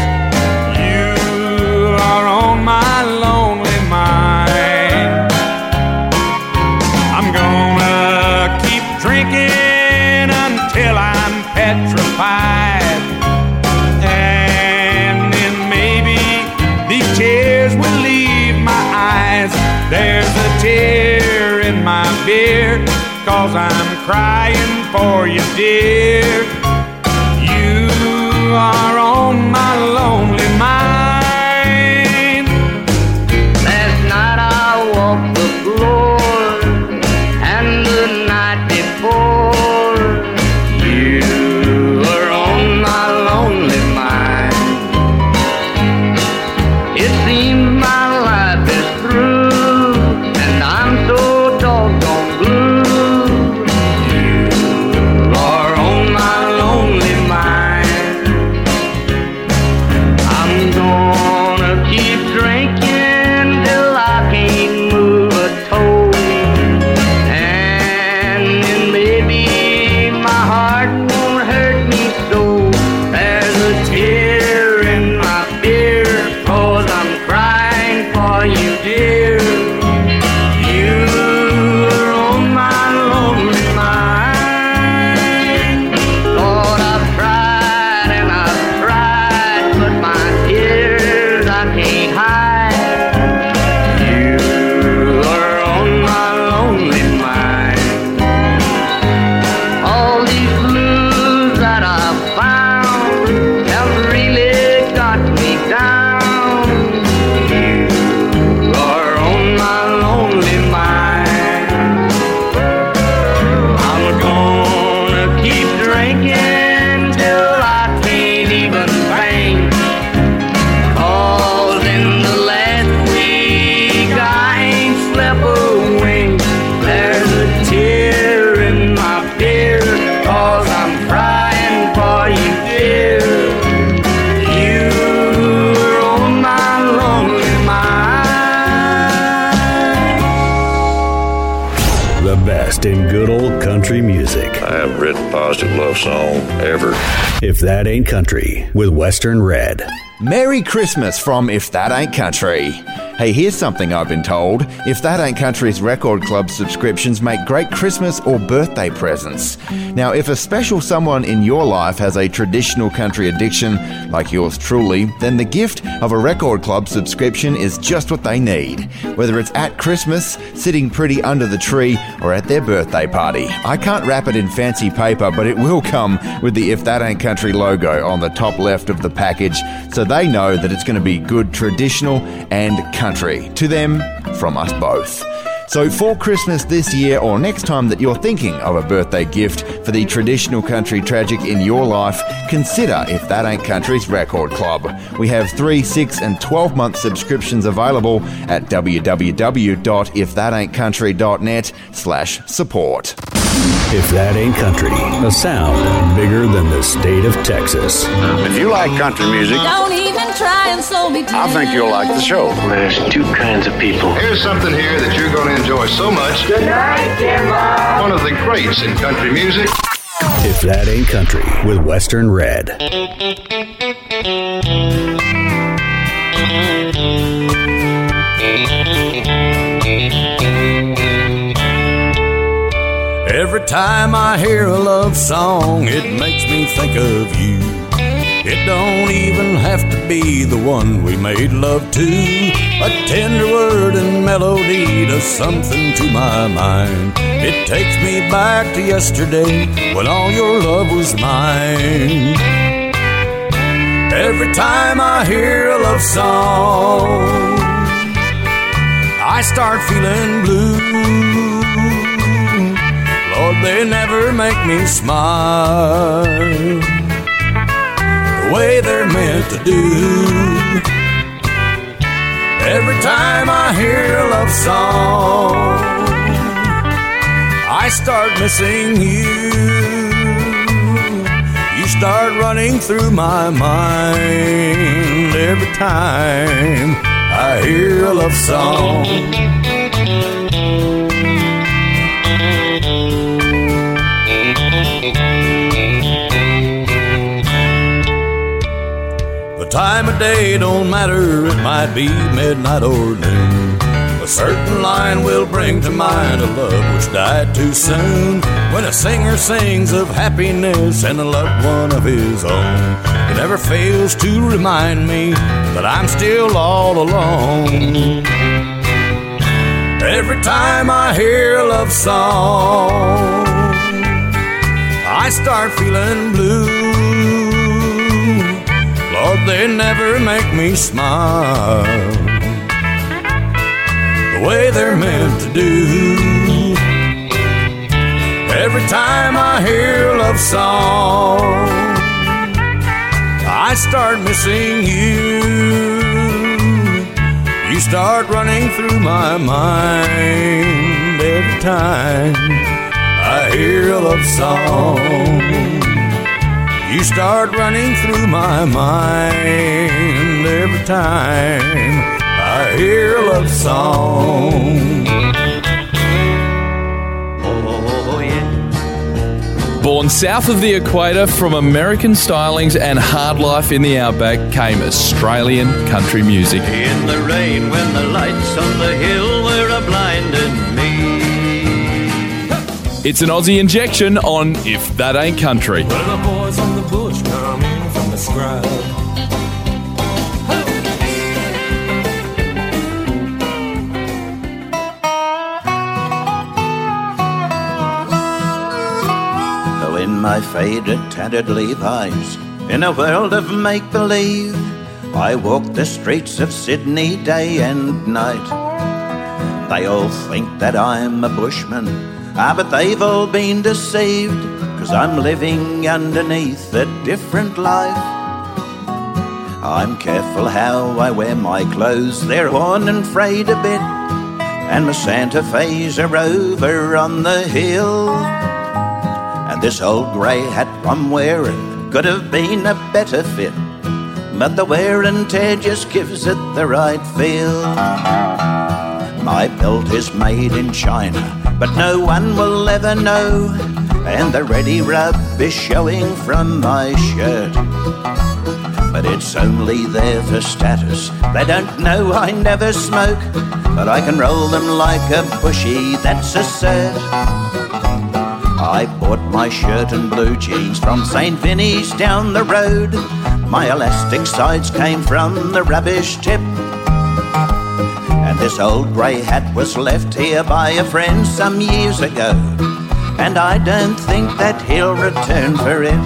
Cause I'm crying for you, dear. You are positive If That Ain't Country with Western Red. Merry Christmas from If That Ain't Country. Hey, here's something I've been told. If That Ain't Country's Record Club subscriptions make great Christmas or birthday presents. Now, if a special someone in your life has a traditional country addiction, like yours truly, then the gift of a Record Club subscription is just what they need. Whether it's at Christmas, sitting pretty under the tree, or at their birthday party. I can't wrap it in fancy paper, but it will come with the If That Ain't Country logo on the top left of the package, so they know that it's going to be good traditional and country. To them, from us both. So, for Christmas this year or next time that you're thinking of a birthday gift for the traditional country tragic in your life, consider If That Ain't Country's Record Club. We have 3, 6, and 12 month subscriptions available at www.ifthataintcountry.net slash support. If That Ain't Country, a sound bigger than the state of Texas. If you like country music, Don't even try and slow me down. I think you'll like the show. There's two kinds of people. Here's something here that you're going to enjoy so much. Good night, Jimbo. One of the greats in country music. If That Ain't Country with Western Red. Every time I hear a love song, it makes me think of you. It don't even have to be the one we made love to. A tender word and melody does something to my mind. It takes me back to yesterday when all your love was mine. Every time I hear a love song, I start feeling blue. They never make me smile the way they're meant to do. Every time I hear a love song, I start missing you. You start running through my mind every time I hear a love song. The time of day don't matter, it might be midnight or noon. A certain line will bring to mind a love which died too soon. When a singer sings of happiness and a loved one of his own, it never fails to remind me that I'm still all alone. Every time I hear a love song, I start feeling blue. They never make me smile the way they're meant to do. Every time I hear a love song, I start missing you. You start running through my mind every time I hear a love song. You start running through my mind every time I hear a love song. Born south of the equator from American stylings and hard life in the outback came Australian country music. In the rain when the lights on the hill were a blinding me. It's an Aussie injection on If That Ain't Country. My faded, tattered Levi's, in a world of make believe, I walk the streets of Sydney day and night. They all think that I'm a bushman, ah, but they've all been deceived, cause I'm living underneath a different life. I'm careful how I wear my clothes, they're worn and frayed a bit, and my Santa Fe's are over on the hill. This old grey hat I'm wearing could have been a better fit, but the wear and tear just gives it the right feel. My belt is made in China, but no one will ever know, and the ready rub is showing from my shirt. But it's only there for status. They don't know I never smoke, but I can roll them like a bushy, that's a cert. I bought my shirt and blue jeans from St. Vinny's down the road. My elastic sides came from the rubbish tip. And this old grey hat was left here by a friend some years ago. And I don't think that he'll return for it.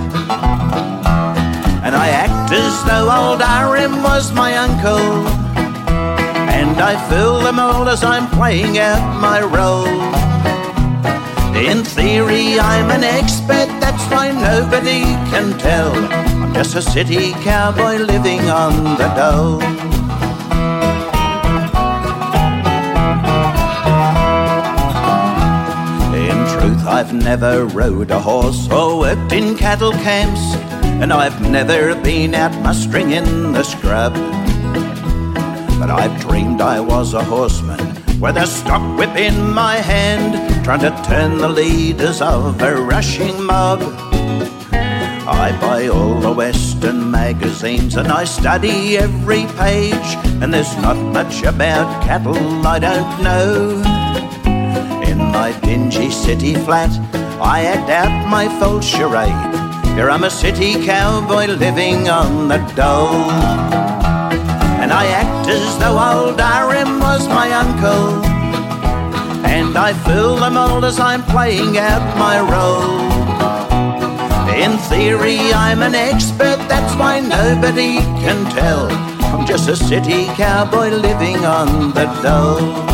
And I act as though old R.M. was my uncle. And I fool them all as I'm playing out my role. In theory, I'm an expert, that's why nobody can tell. I'm just a city cowboy living on the dole. In truth, I've never rode a horse or worked in cattle camps, and I've never been out mustering in the scrub. But I've dreamed I was a horseman with a stock whip in my hand, trying to turn the leaders of a rushing mob. I buy all the Western magazines and I study every page, and there's not much about cattle I don't know. In my dingy city flat, I act out my false charade. Here I'm a city cowboy living on the dole. And I act as though old R.M. was my uncle. And I fool them all as I'm playing out my role. In theory, I'm an expert, that's why nobody can tell. I'm just a city cowboy living on the dole.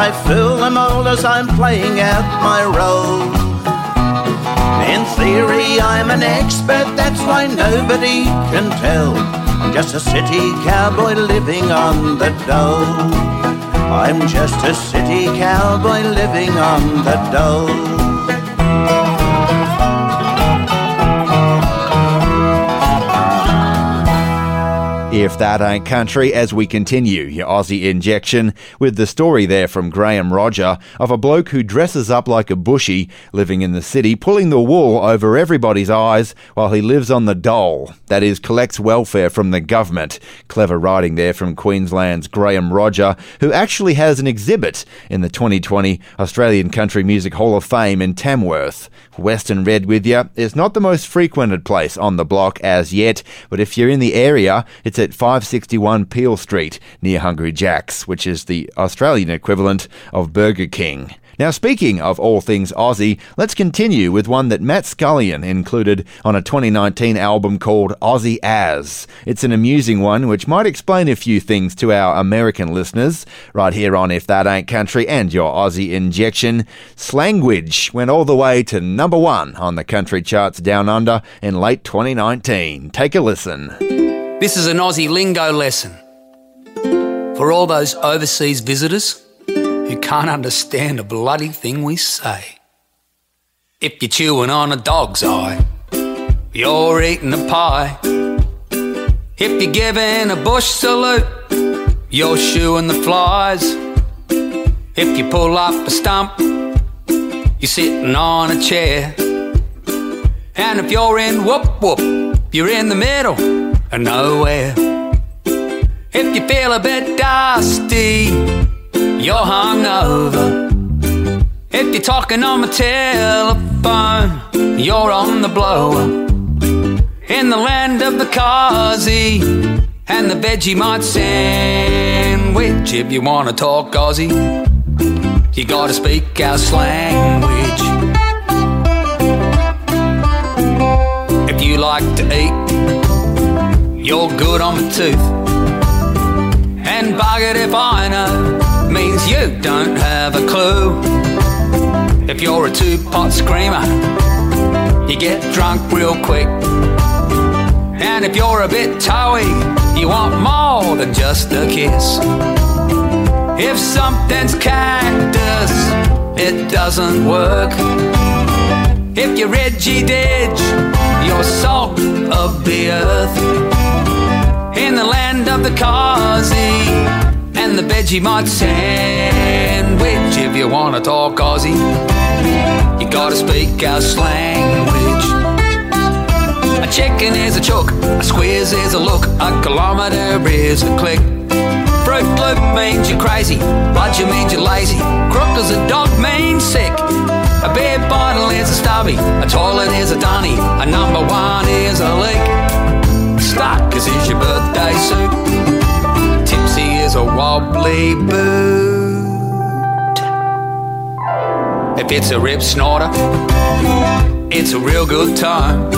I fool them all as I'm playing out my role. In theory, I'm an expert, that's why nobody can tell. I'm just a city cowboy living on the dole. I'm just a city cowboy living on the dole. If that ain't country, as we continue your Aussie injection with the story there from Graham Roger of a bloke who dresses up like a bushy living in the city, pulling the wool over everybody's eyes while he lives on the dole, that is, collects welfare from the government. Clever writing there from Queensland's Graham Roger, who actually has an exhibit in the 2020 Australian Country Music Hall of Fame in Tamworth. Western Red with you is not the most frequented place on the block as yet, but if you're in the area, it's at 561 Peel Street near Hungry Jack's, which is the Australian equivalent of Burger King. Now, speaking of all things Aussie, let's continue with one that Matt Scullion included on a 2019 album called Aussie As. It's an amusing one which might explain a few things to our American listeners, right here on If That Ain't Country and your Aussie injection. Slanguage went all the way to number one on the country charts down under in late 2019. Take a listen. This is an Aussie lingo lesson for all those overseas visitors who can't understand a bloody thing we say. If you're chewing on a dog's eye, you're eating a pie. If you're giving a bush salute, you're shooing the flies. If you pull up a stump, you're sitting on a chair. And if you're in whoop whoop, you're in the middle of nowhere. If you feel a bit dusty, you're hungover. If you're talking on the telephone, you're on the blower. In the land of the Kazi and the Vegemite sandwich, if you want to talk Aussie, you gotta speak our language. If you like to eat, you're good on the tooth. And buggered if I know you don't have a clue. If you're a two pot screamer, you get drunk real quick. And if you're a bit toey, you want more than just a kiss. If something's cactus, it doesn't work. If you're ridgy-didge, you're salt of the earth. In the land of the Kazi and the Vegemite sandwich. If you wanna talk Aussie, you gotta speak our slanguage. A chicken is a chook, a squeeze is a look, a kilometre is a click. Fruit loop means you're crazy, bludger means you're lazy, crook is a dog means sick. A beer bottle is a stubby, a toilet is a dunny, a number one is a leak. Stuck is your birthday suit, is a wobbly boot. If it's a rip snorter, it's a real good time.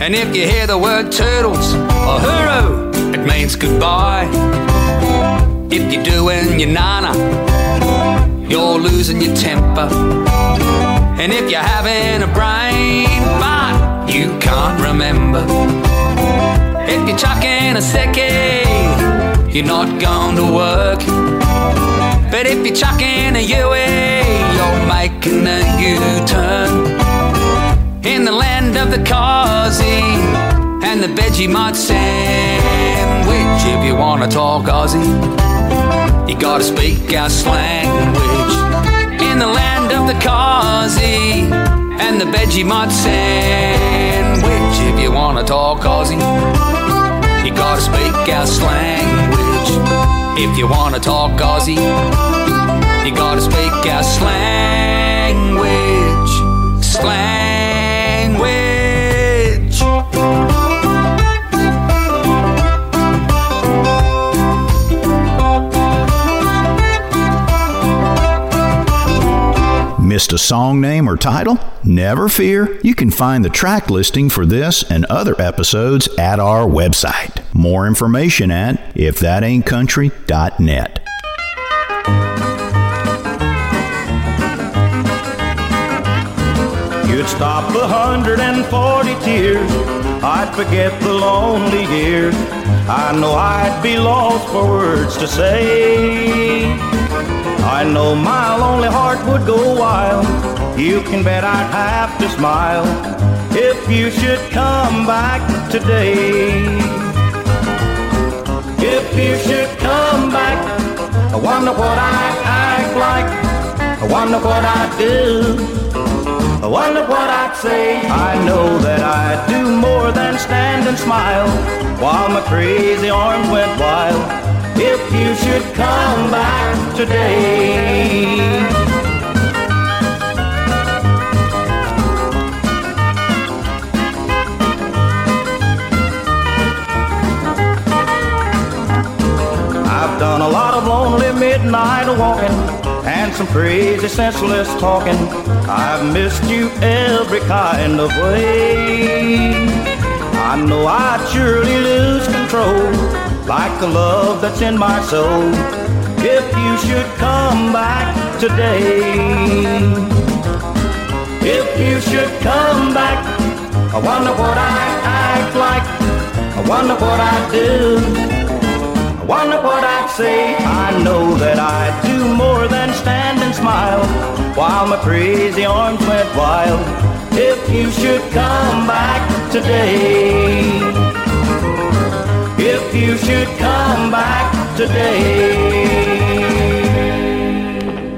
And if you hear the word turtles or hooroo, it means goodbye. If you're doing your nana, you're losing your temper. And if you're having a brain fart, you can't remember. If you're chucking a sickie, you're not going to work. But if you're chucking a UE, you're making a U-turn. In the land of the Kazi and the Vegemite sandwich. If you wanna talk Aussie, you gotta speak our slanguage. In the land of the Kazi and the Vegemite sandwich. If you wanna talk Aussie, you gotta speak our slanguage. If you wanna talk Aussie, you gotta speak our slanguage. Slanguage. Missed a song name or title? Never fear. You can find the track listing for this and other episodes at our website. More information at ifthataintcountry.net. You'd stop a hundred and forty tears. I'd forget the lonely years. I know I'd be lost for words to say. I know my lonely heart would go wild. You can bet I'd have to smile if you should come back today. If you should come back, I wonder what I'd act like. I wonder what I'd do. I wonder what I'd say. I know that I'd do more than stand and smile while my crazy arms went wild. If you should come back today. Done a lot of lonely midnight walking and some crazy senseless talking. I've missed you every kind of way. I know I'd surely lose control, like the love that's in my soul, if you should come back today. If you should come back, I wonder what I'd act like. I wonder what I'd do. Wonder what I'd say. I know that I'd do more than stand and smile while my crazy arms went wild. If you should come back today. If you should come back today.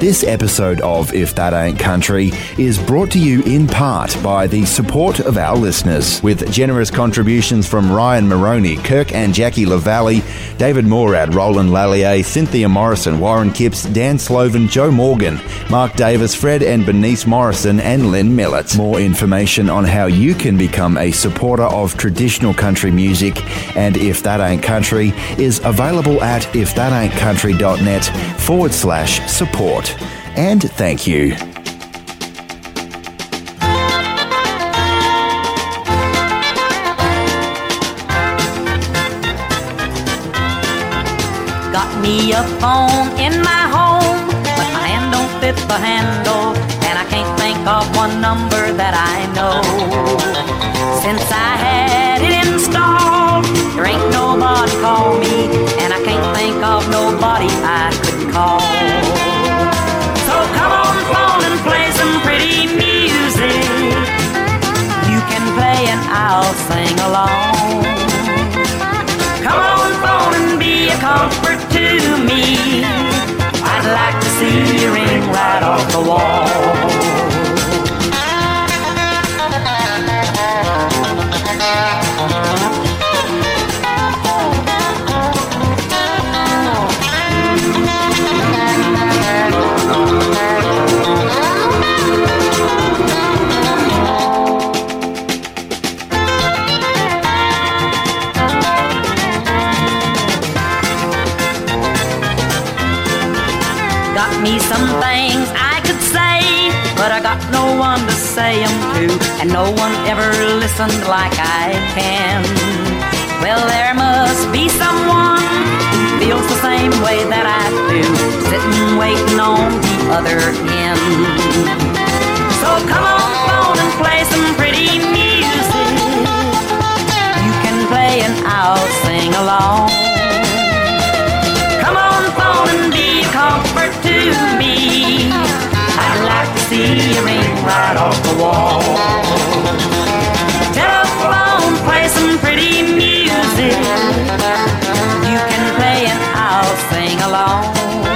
This episode of If That Ain't Country is brought to you in part by the support of our listeners, with generous contributions from Ryan Maroney, Kirk and Jackie LaValle, David Morad, Roland Lallier, Cynthia Morrison, Warren Kipps, Dan Sloven, Joe Morgan, Mark Davis, Fred and Bernice Morrison, and Lynn Millett. More information on how you can become a supporter of traditional country music and If That Ain't Country is available at ifthataintcountry.net forward slash support. And thank you. Got me a phone in my home, but my hand don't fit the handle, and I can't think of one number that I know. Since I had it installed, there ain't nobody call me, and I can't think of nobody I could call. Sing along. Come on, phone and be a comfort to me. I'd like to see you ring right off the wall. Say 'em to, and no one ever listened like I can. Well, there must be someone who feels the same way that I do, sitting waiting on the other end. So come on, phone and play some pretty music. You can play and I'll sing along. Come on, phone and be a comfort to right off the wall. Telephone, play some pretty music. You can play and I'll sing along.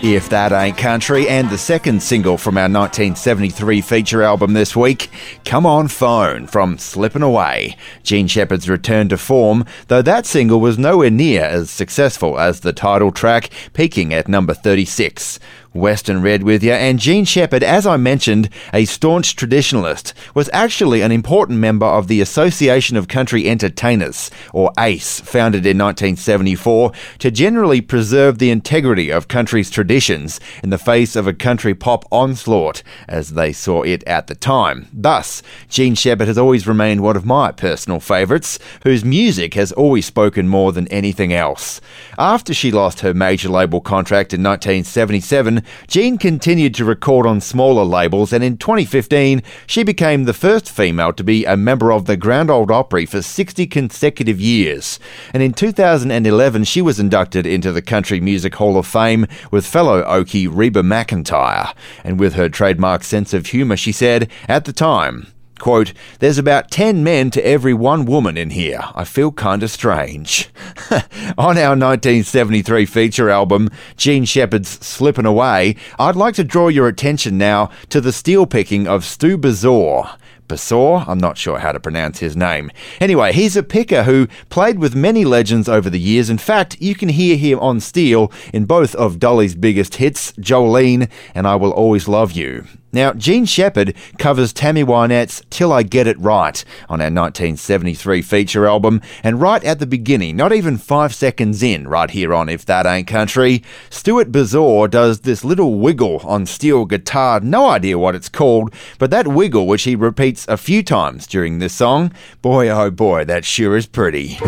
If That Ain't Country, and the second single from our 1973 feature album this week, Come On Phone from Slippin' Away. Jean Shepard's return to form, though that single was nowhere near as successful as the title track, peaking at number 36. Western Red with you, and Jean Shepard, as I mentioned, a staunch traditionalist, was actually an important member of the Association of Country Entertainers, or ACE, founded in 1974 to generally preserve the integrity of country's traditions in the face of a country pop onslaught, as they saw it at the time. Thus, Jean Shepard has always remained one of my personal favourites, whose music has always spoken more than anything else. After she lost her major label contract in 1977, Jean continued to record on smaller labels, and in 2015, she became the first female to be a member of the Grand Ole Opry for 60 consecutive years. And in 2011, she was inducted into the Country Music Hall of Fame with fellow Okie Reba McEntire. And with her trademark sense of humour, she said, at the time, Quote, there's about 10 men to every one woman in here. I feel kinda strange. On our 1973 feature album, Jean Shepard's Slippin' Away, I'd like to draw your attention now to the steel picking of Stu Basore. Basor? I'm not sure how to pronounce his name. Anyway, he's a picker who played with many legends over the years. In fact, you can hear him on steel in both of Dolly's biggest hits, Jolene and I Will Always Love You. Now, Jean Shepard covers Tammy Wynette's Till I Get It Right on our 1973 feature album, and right at the beginning, not even five seconds in, right here on If That Ain't Country, Stuart Basore does this little wiggle on steel guitar, no idea what it's called, but that wiggle, which he repeats a few times during this song, boy oh boy, that sure is pretty.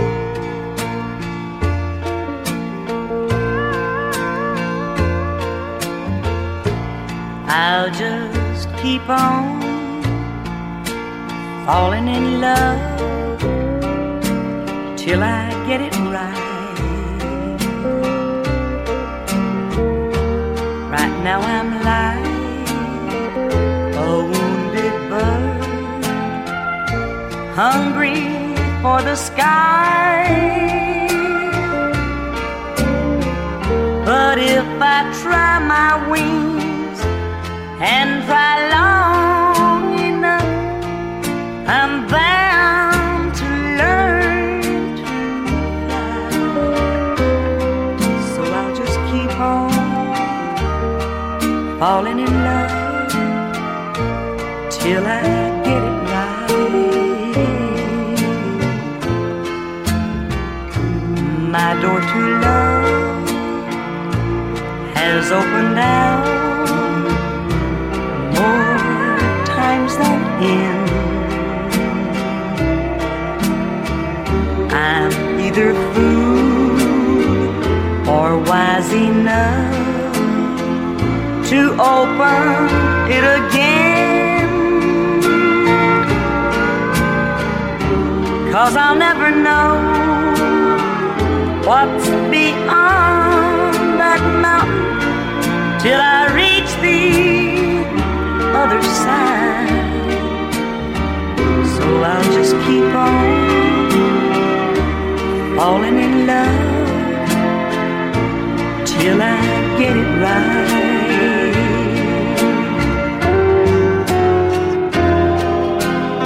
I'll just keep on falling in love till I get it right. Right now I'm like a wounded bird, hungry for the sky. But if I try my wings and try long enough, I'm bound to learn to fly. So I'll just keep on falling in love till I get it right. My door to love has opened out in. I'm either fool or wise enough to open it again. Cause I'll never know what's beyond that mountain till I reach the other side. So I'll just keep on falling in love till I get it right.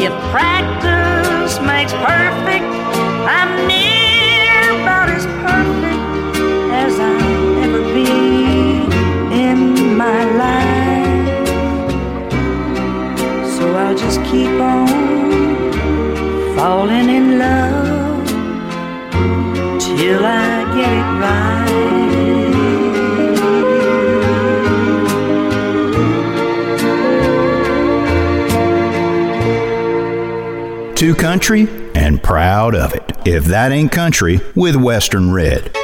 If practice makes perfect, I'm near about as perfect as I'll ever be in my life. So I'll just keep on falling in love till I get it right. Too country and proud of it. If that ain't country with Western Red.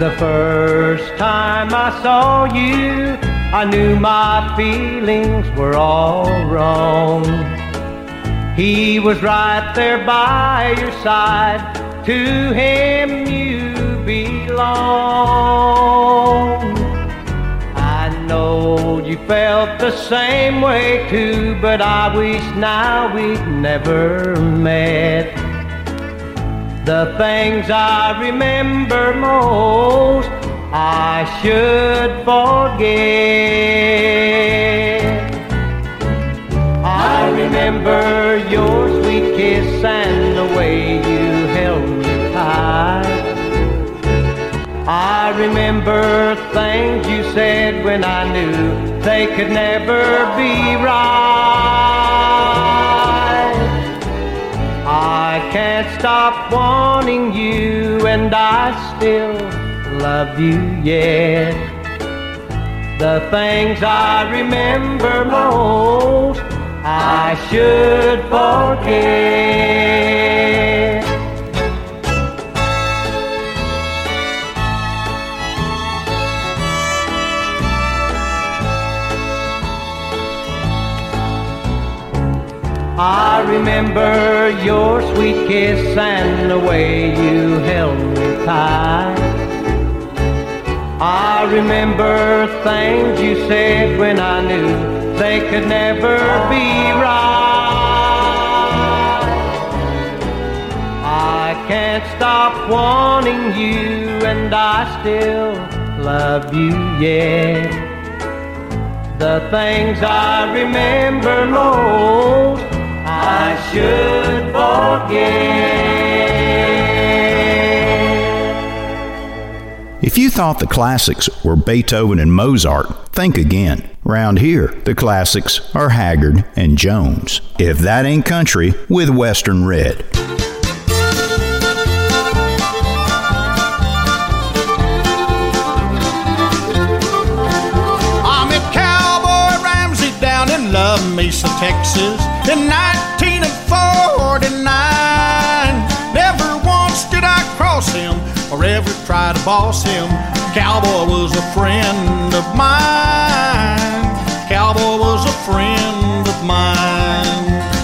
The first time I saw you, I knew my feelings were all wrong. He was right there by your side, to him you belong. I know you felt the same way too, but I wish now we'd never met. The things I remember most, I should forget. I remember your sweet kiss and the way you held me tight. I remember things you said when I knew they could never be right. Can't stop wanting you, and I still love you yet. The things I remember most, I should forget. I remember your sweet kiss and the way you held me tight. I remember things you said when I knew they could never be right. I can't stop wanting you, and I still love you yet. The things I remember most, I should forget. If you thought the classics were Beethoven and Mozart, think again. Round here, the classics are Haggard and Jones. If that ain't country, with Western Red. Mesa, Texas in 1949. Never once did I cross him or ever try to boss him. Cowboy was a friend of mine. Cowboy was a friend of mine.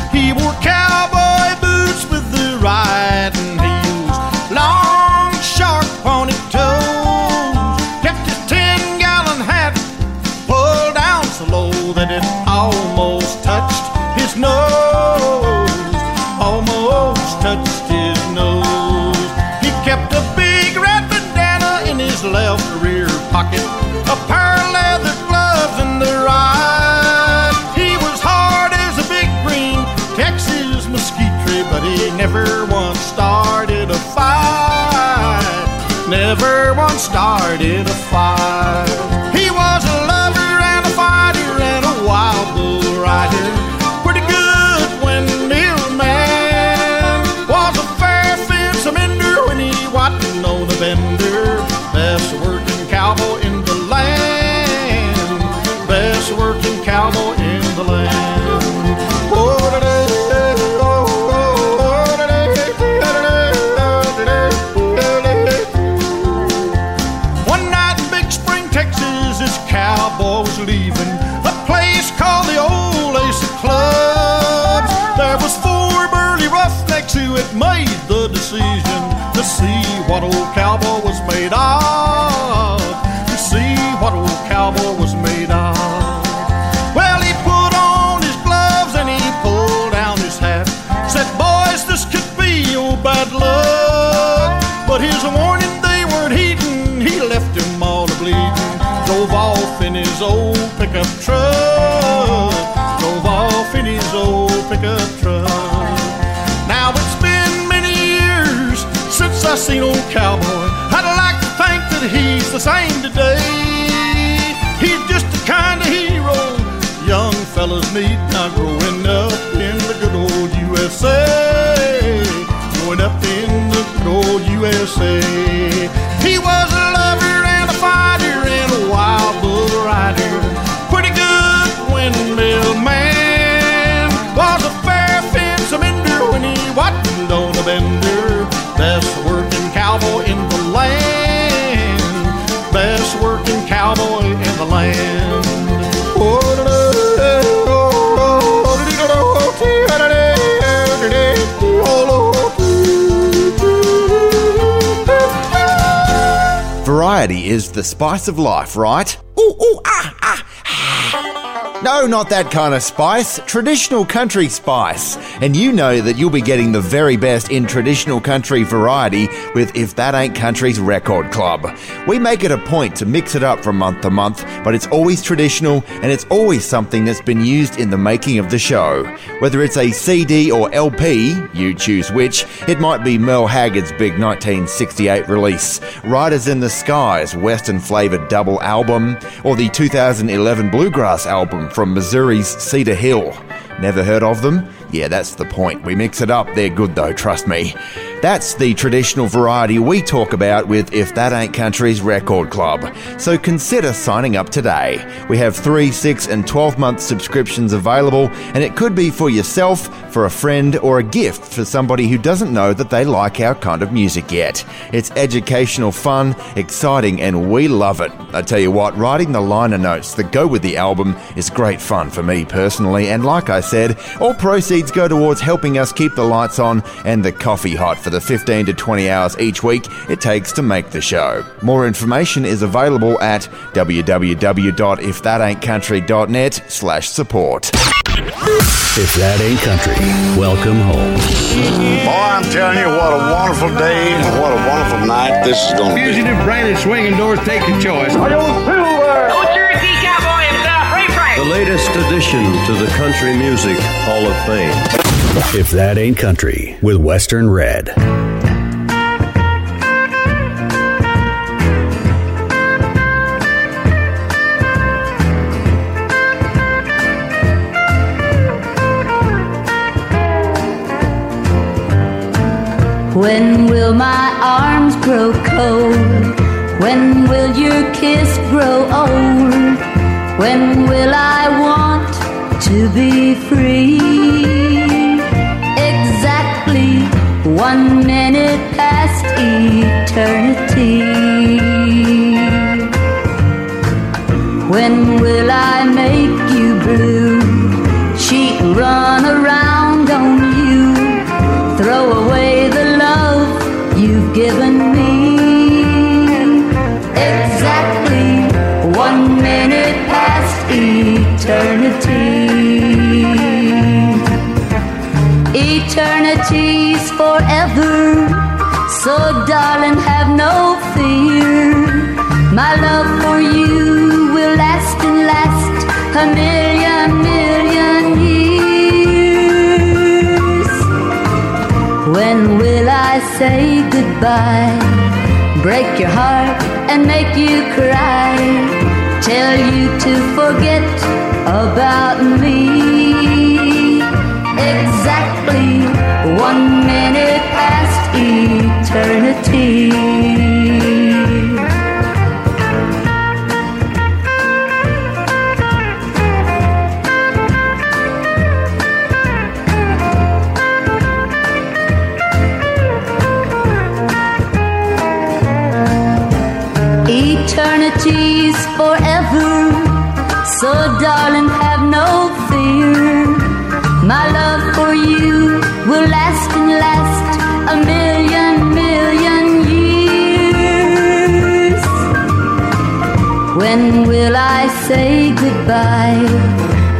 Started a fight. seen old cowboy. I'd like to think that he's the same today. He's just the kind of hero young fellas need now growing up in the good old USA. Growing up in the good old USA. He was a lover and a fighter and a wild bull rider. Pretty good windmill man. Was a fair fence mender when he wasn't on a bender. Working cowboy in the land. Variety is the spice of life, right? Ooh, ooh, ah. No, not that kind of spice. Traditional country spice. And you know that you'll be getting the very best in traditional country variety with If That Ain't Country's Record Club. We make it a point to mix it up from month to month, but it's always traditional and it's always something that's been used in the making of the show. Whether it's a CD or LP, you choose which, it might be Merle Haggard's big 1968 release, Riders in the Sky's Western flavored double album, or the 2011 Bluegrass album from Missouri's Cedar Hill. Never heard of them? Yeah, that's the point. We mix it up. They're good though, trust me. That's the traditional variety we talk about with If That Ain't Country's Record Club. So consider signing up today. We have 3, 6, and 12 month subscriptions available, and it could be for yourself, for a friend, or a gift for somebody who doesn't know that they like our kind of music yet. It's educational fun, exciting, and we love it. I tell you what, writing the liner notes that go with the album is great fun for me personally, and like I said, all proceeds go towards helping us keep the lights on and the coffee hot for the 15 to 20 hours each week it takes to make the show. More information is available at www.ifthataintcountry.net slash support. If that ain't country, welcome home. Boy, I'm telling you, what a wonderful day and what a wonderful night this is going to be. Fugitive branded swinging doors take the choice. Latest addition to the Country Music Hall of Fame. If that ain't country, with Western Red. When will my arms grow cold? When will your kiss grow old? When will I want to be free? Exactly one minute past eternity. When will I make forever, so darling, have no fear. My love for you will last and last a million, million years. When will I say goodbye? Break your heart and make you cry. Tell you to forget about me. Exactly one minute past eternity. Eternity's forever, so darling, say goodbye?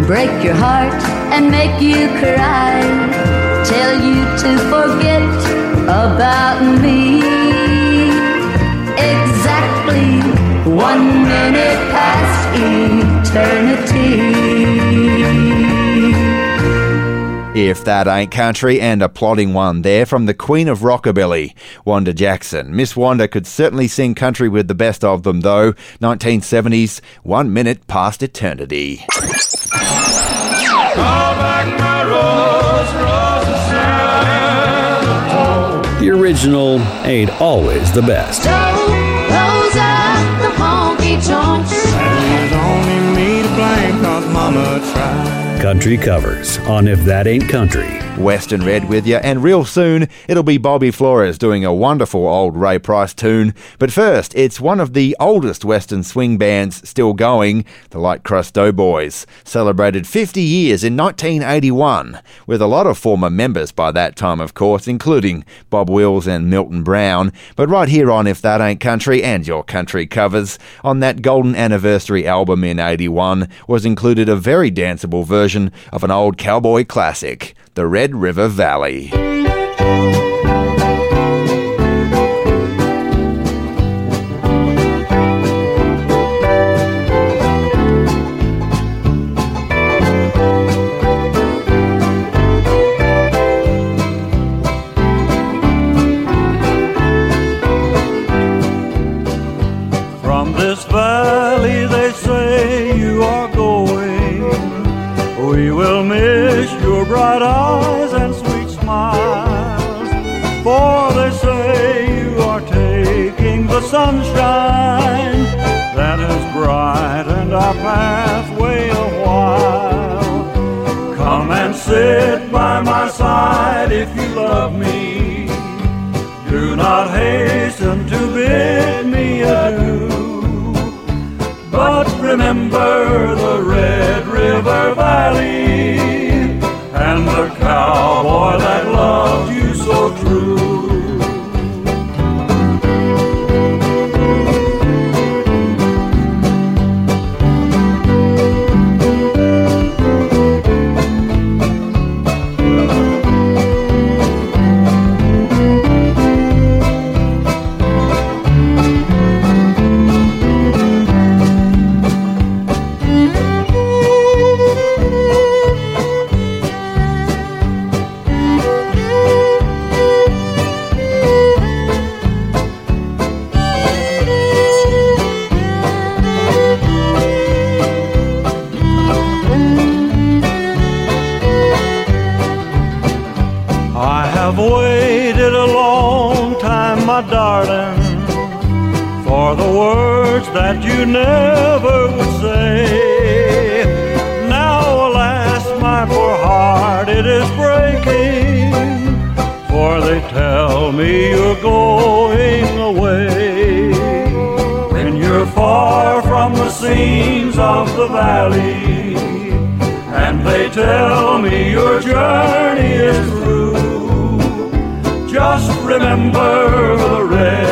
Break your heart and make you cry. Tell you to forget about me. Exactly one minute past eternity. If that ain't country, and a plodding one there from the Queen of Rockabilly, Wanda Jackson. Miss Wanda could certainly sing country with the best of them, though. 1970s, one minute past eternity. The original ain't always the best. Those are the honky tonks. There's only me to blame cause mama tried. Country covers on If That Ain't Country Western Red with you, and real soon it'll be Bobby Flores doing a wonderful old Ray Price tune. But first, it's one of the oldest Western swing bands still going, the Light Crust Doughboys. Celebrated 50 years in 1981, with a lot of former members by that time, of course, including Bob Wills and Milton Brown. But right here on If That Ain't Country and Your Country covers, on that golden anniversary album in 81, was included a very danceable version of an old cowboy classic the Red River Valley. Remember the Red River Valley and the cowboy that never would say. Now, alas, my poor heart, it is breaking, for they tell me you're going away. When you're far from the scenes of the valley, and they tell me your journey is through. Just remember the Red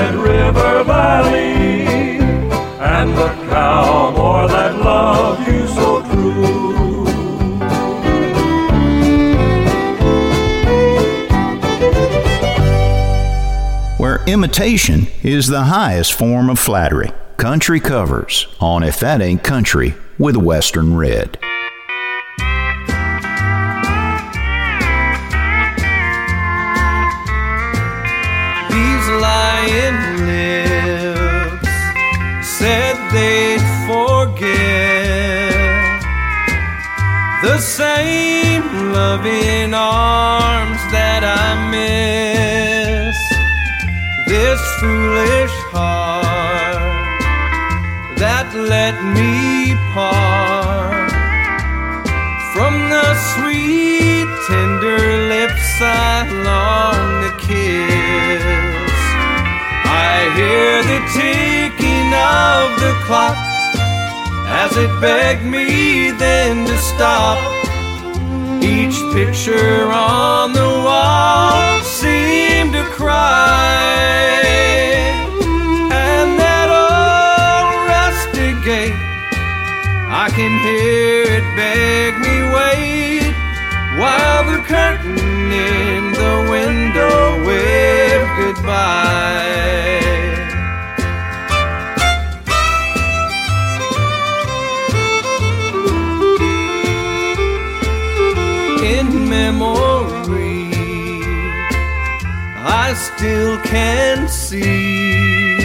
imitation is the highest form of flattery. Country covers on If That Ain't Country with Western Red. These lying lips said they'd forget the same loving arms that I miss. Foolish heart that let me part from the sweet, tender lips I long to kiss. I hear the ticking of the clock as it begged me then to stop. Each picture on the wall seemed to cry, and that old rusty gate I can hear it beg me wait while the curtain in the window waved goodbye. Still can see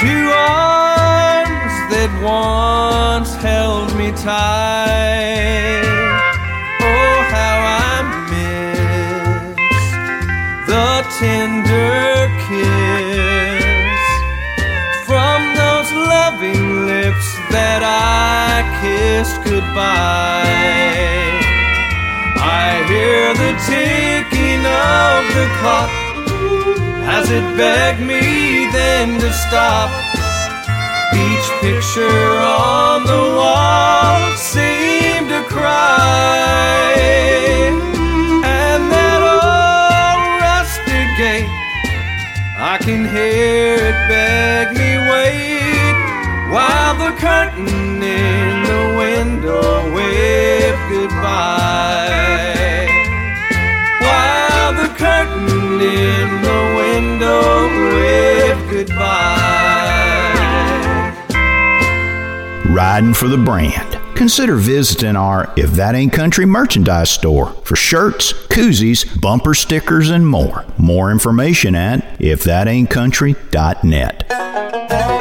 two arms that once held me tight. Oh, how I miss the tender kiss from those loving lips that I kissed goodbye. I hear the ticking of the clock as it begged me then to stop. Each picture on the wall seemed to cry, and that old rusty gate, I can hear it beg me wait while the curtain in the window waved goodbye. In the window waved goodbye. Riding for the brand. Consider visiting our If That Ain't Country merchandise store for shirts, koozies, bumper stickers, and more. More information at ifthataintcountry.net.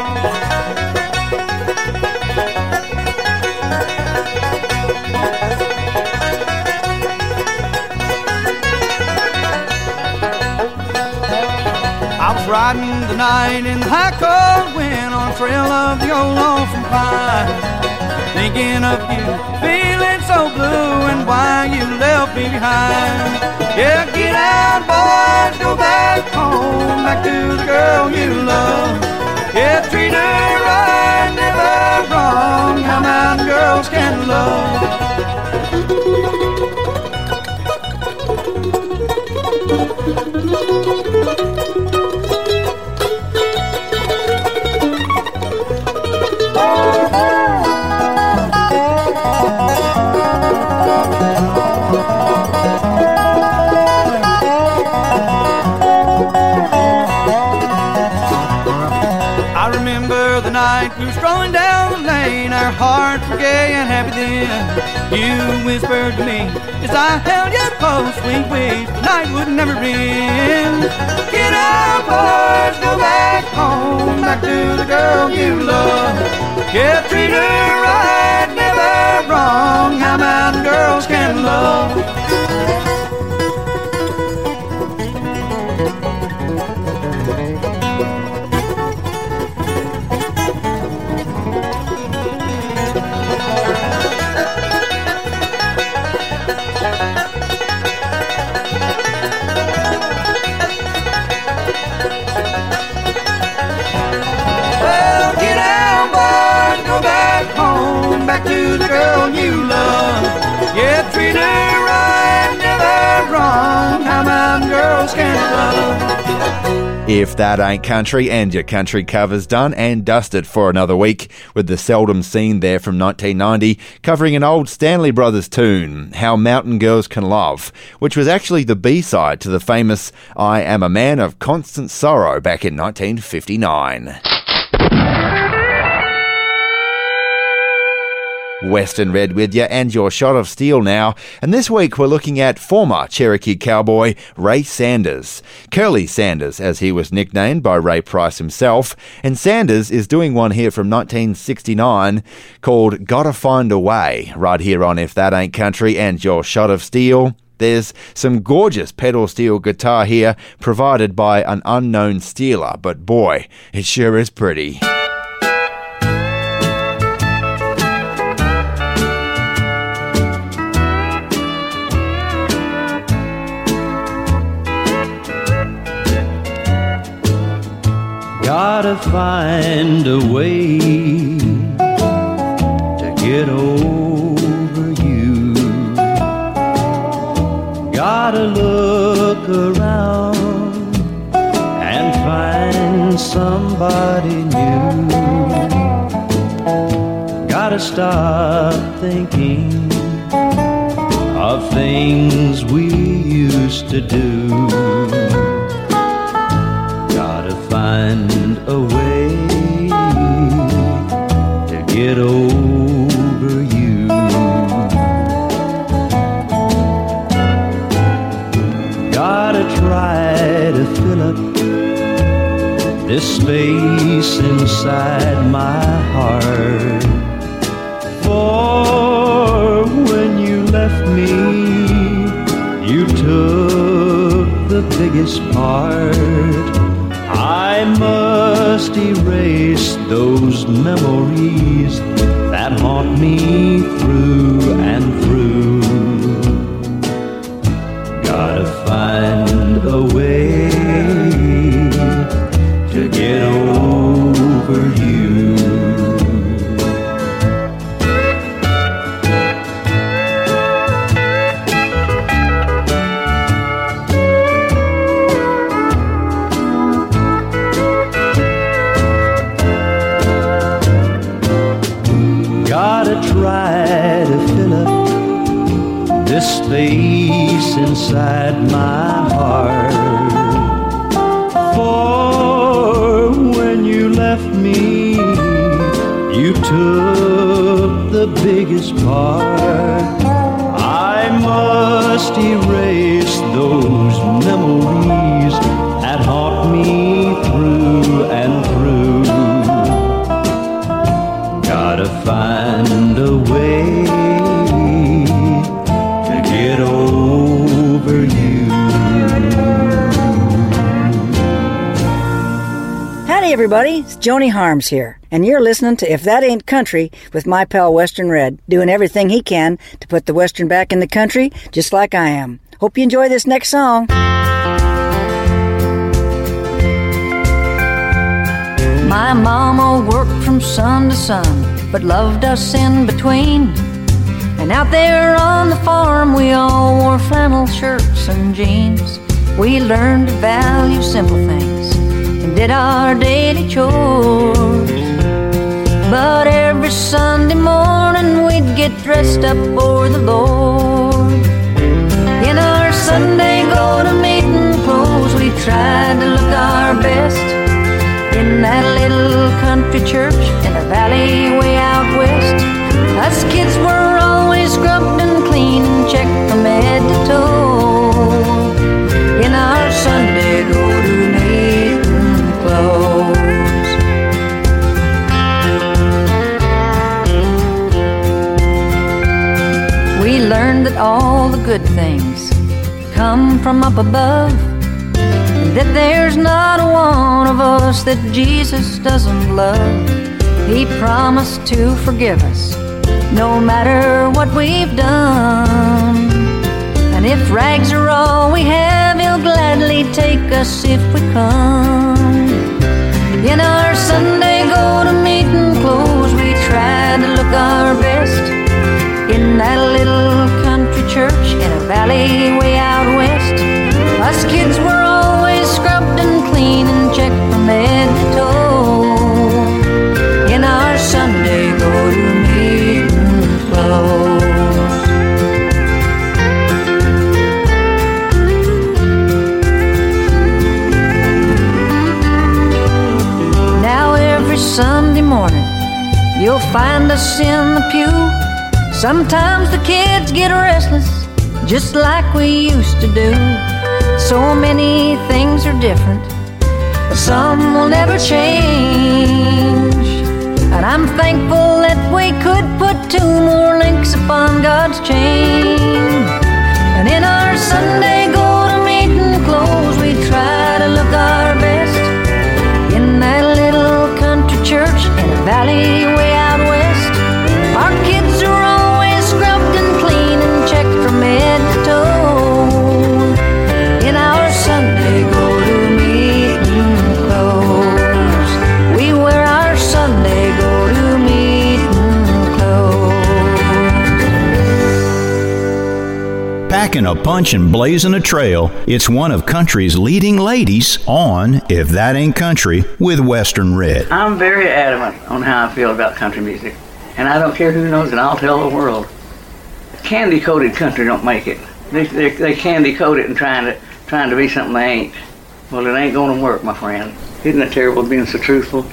riding the night in the high cold wind on the trail of the old lonesome pine. Thinking of you, feeling so blue and why you left me behind. Yeah, get out, boys, go back home, back to the girl you love. Yeah, treat her right, never wrong. How mountain girls can love. You whispered to me as I held you close, sweet ways, night would never end. Get up, boys, go back home, back to the girl you love. Yeah, treat her right, never wrong. How mountain girls can love. Mountain girls can love. If that ain't country and your country covers done and dusted for another week with the Seldom Scene there from 1990 covering an old Stanley Brothers tune, How Mountain Girls Can Love, which was actually the B-side to the famous I Am a Man of Constant Sorrow back in 1959. Western Red with you and your shot of steel now. And this week we're looking at former Cherokee cowboy Ray Sanders. Curly Sanders, as he was nicknamed by Ray Price himself. And Sanders is doing one here from 1969 called Gotta Find a Way, right here on If That Ain't Country and your shot of steel. There's some gorgeous pedal steel guitar here provided by an unknown steeler, but boy, it sure is pretty. Gotta find a way to get over you. Gotta look around and find somebody new. Gotta stop thinking of things we used to do. Find a way to get over you. Gotta try to fill up this space inside my heart. For when you left me, you took the biggest part. I must erase those memories that haunt me through and through. Joni Harms here, and you're listening to If That Ain't Country with my pal Western Red, doing everything he can to put the Western back in the country, just like I am. Hope you enjoy this next song. My mama worked from sun to sun, but loved us in between. And out there on the farm, we all wore flannel shirts and jeans. We learned to value simple things did our daily chores. But every Sunday morning, we'd get dressed up for the Lord. In our Sunday go to meeting clothes, we tried to look our best in that little country church in a valley way out west. Us kids were always scrubbed and clean and checked from head to toe. All the good things come from up above that there's not one of us that Jesus doesn't love. He promised to forgive us no matter what we've done. And if rags are all we have, He'll gladly take us if we come. In our Sunday go to meeting clothes, we try to look our best. In that little church in a valley way out west, us kids were always scrubbed and clean and checked from head to toe. In our Sunday go to meeting clothes. Now every Sunday morning, you'll find us in the pew. Sometimes the kids get restless, just like we used to do. So many things are different, but some will never change. And I'm thankful that we could put two more links upon God's chain. And in our Sunday Packing a punch and blazing a trail, it's one of country's leading ladies on If That Ain't Country with Western Red. I'm very adamant on how I feel about country music, and I don't care who knows it. I'll tell the world. Candy coated country don't make it. They, they, they candy coat it and trying to trying to be something they ain't. Well, it ain't going to work, my friend. Isn't it terrible being so truthful?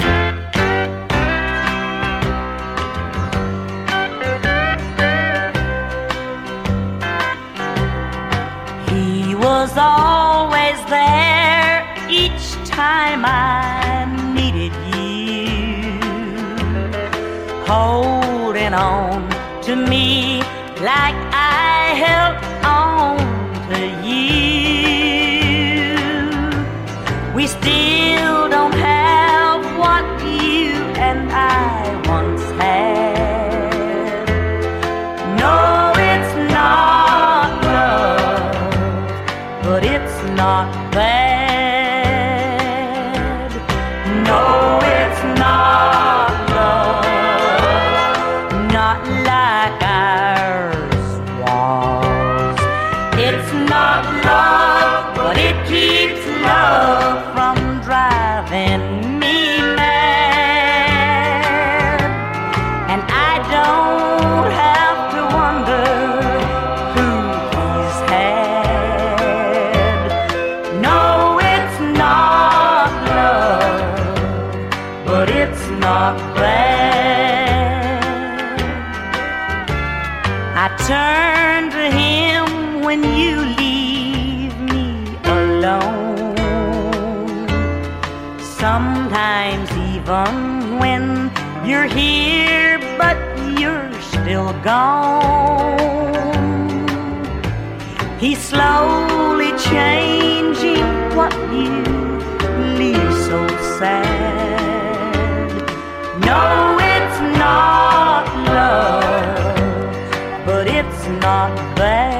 Always there each time I needed you, holding on to me like I held gone. He's slowly changing what you leave so sad. No, it's not love, but it's not bad.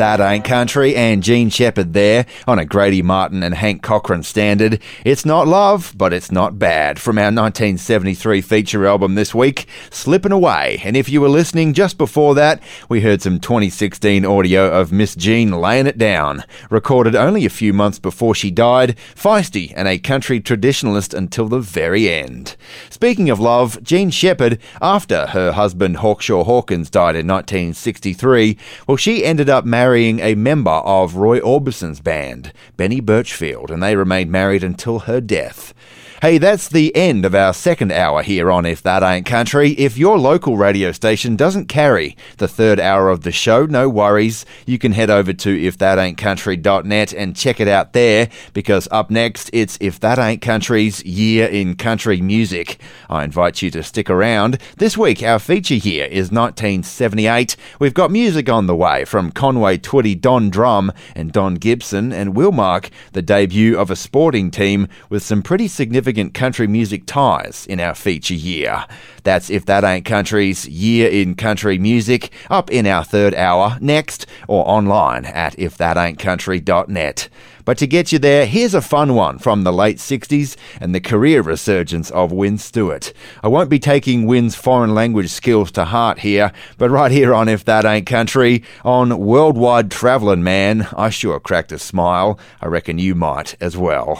That Ain't Country and Jean Shepard there on a Grady Martin and Hank Cochran standard. It's not love, but it's not bad. From our 1973 feature album this week, Slippin' Away. And if you were listening just before that, we heard some 2016 audio of Miss Jean laying it down. Recorded only a few months before she died, feisty and a country traditionalist until the very end. Speaking of love, Jean Shepard, after her husband Hawkshaw Hawkins died in 1963, well, she ended up marrying a member of Roy Orbison's band, Benny Birchfield, and they remained married until her death. Hey, that's the end of our second hour here on If That Ain't Country. If your local radio station doesn't carry the third hour of the show, no worries. You can head over to ifthataintcountry.net and check it out there because up next it's If That Ain't Country's Year in Country Music. I invite you to stick around. This week our feature here is 1978. We've got music on the way from Conway Twitty Don Drumm and Don Gibson and we'll mark the debut of a sporting team with some pretty significant country music ties in our feature year. That's If That Ain't Country's Year in Country Music, up in our third hour next, or online at ifthataintcountry.net. But to get you there, here's a fun one from the late 60s and the career resurgence of Wynn Stewart. I won't be taking Wynn's foreign language skills to heart here, but right here on If That Ain't Country, on Worldwide Travelin' Man, I sure cracked a smile. I reckon you might as well.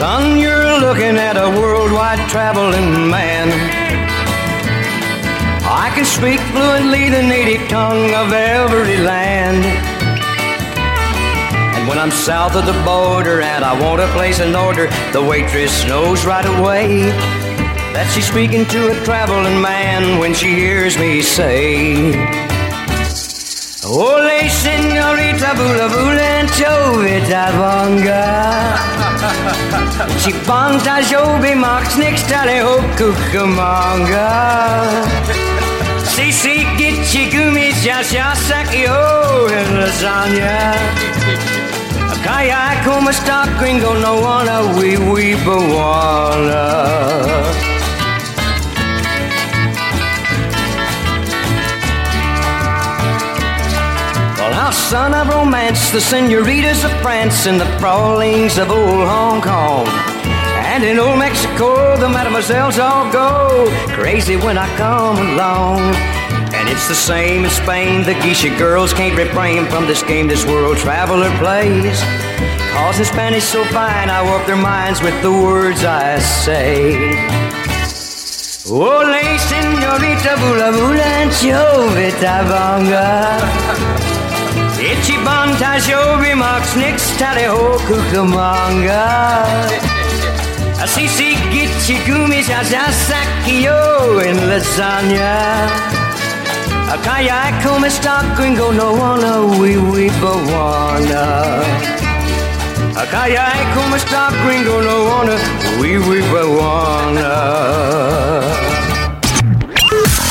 Son, you're looking at a worldwide traveling man. I can speak fluently the native tongue of every land. And when I'm south of the border and I want to place an order, the waitress knows right away that she's speaking to a traveling man when she hears me say. Ole senorita bula bula and chovita bonga Ci panta jobi max nix tale ho kukumanga Si si gitchi gumi jasya sakio and lasagna Kaya como sta gringo no wanna we we bawana son of romance, the senoritas of France, and the frolings of old Hong Kong. And in old Mexico, the mademoiselles all go crazy when I come along. And it's the same in Spain, the geisha girls can't refrain from this game this world traveler plays. Cause in Spanish so fine, I warp their minds with the words I say. Ole, senorita, bula bula, chovita bonga. Ichiban Tashobi Max Nix Tally Ho oh, Kukumanga Asisi ah, Gichi Gumi Sasaki Yo oh, in lasagna. Ah, Akaya Kuma Stock Gringo No Wanna We We Bawana Akaya Kuma Stock Gringo No Wanna We We Bawana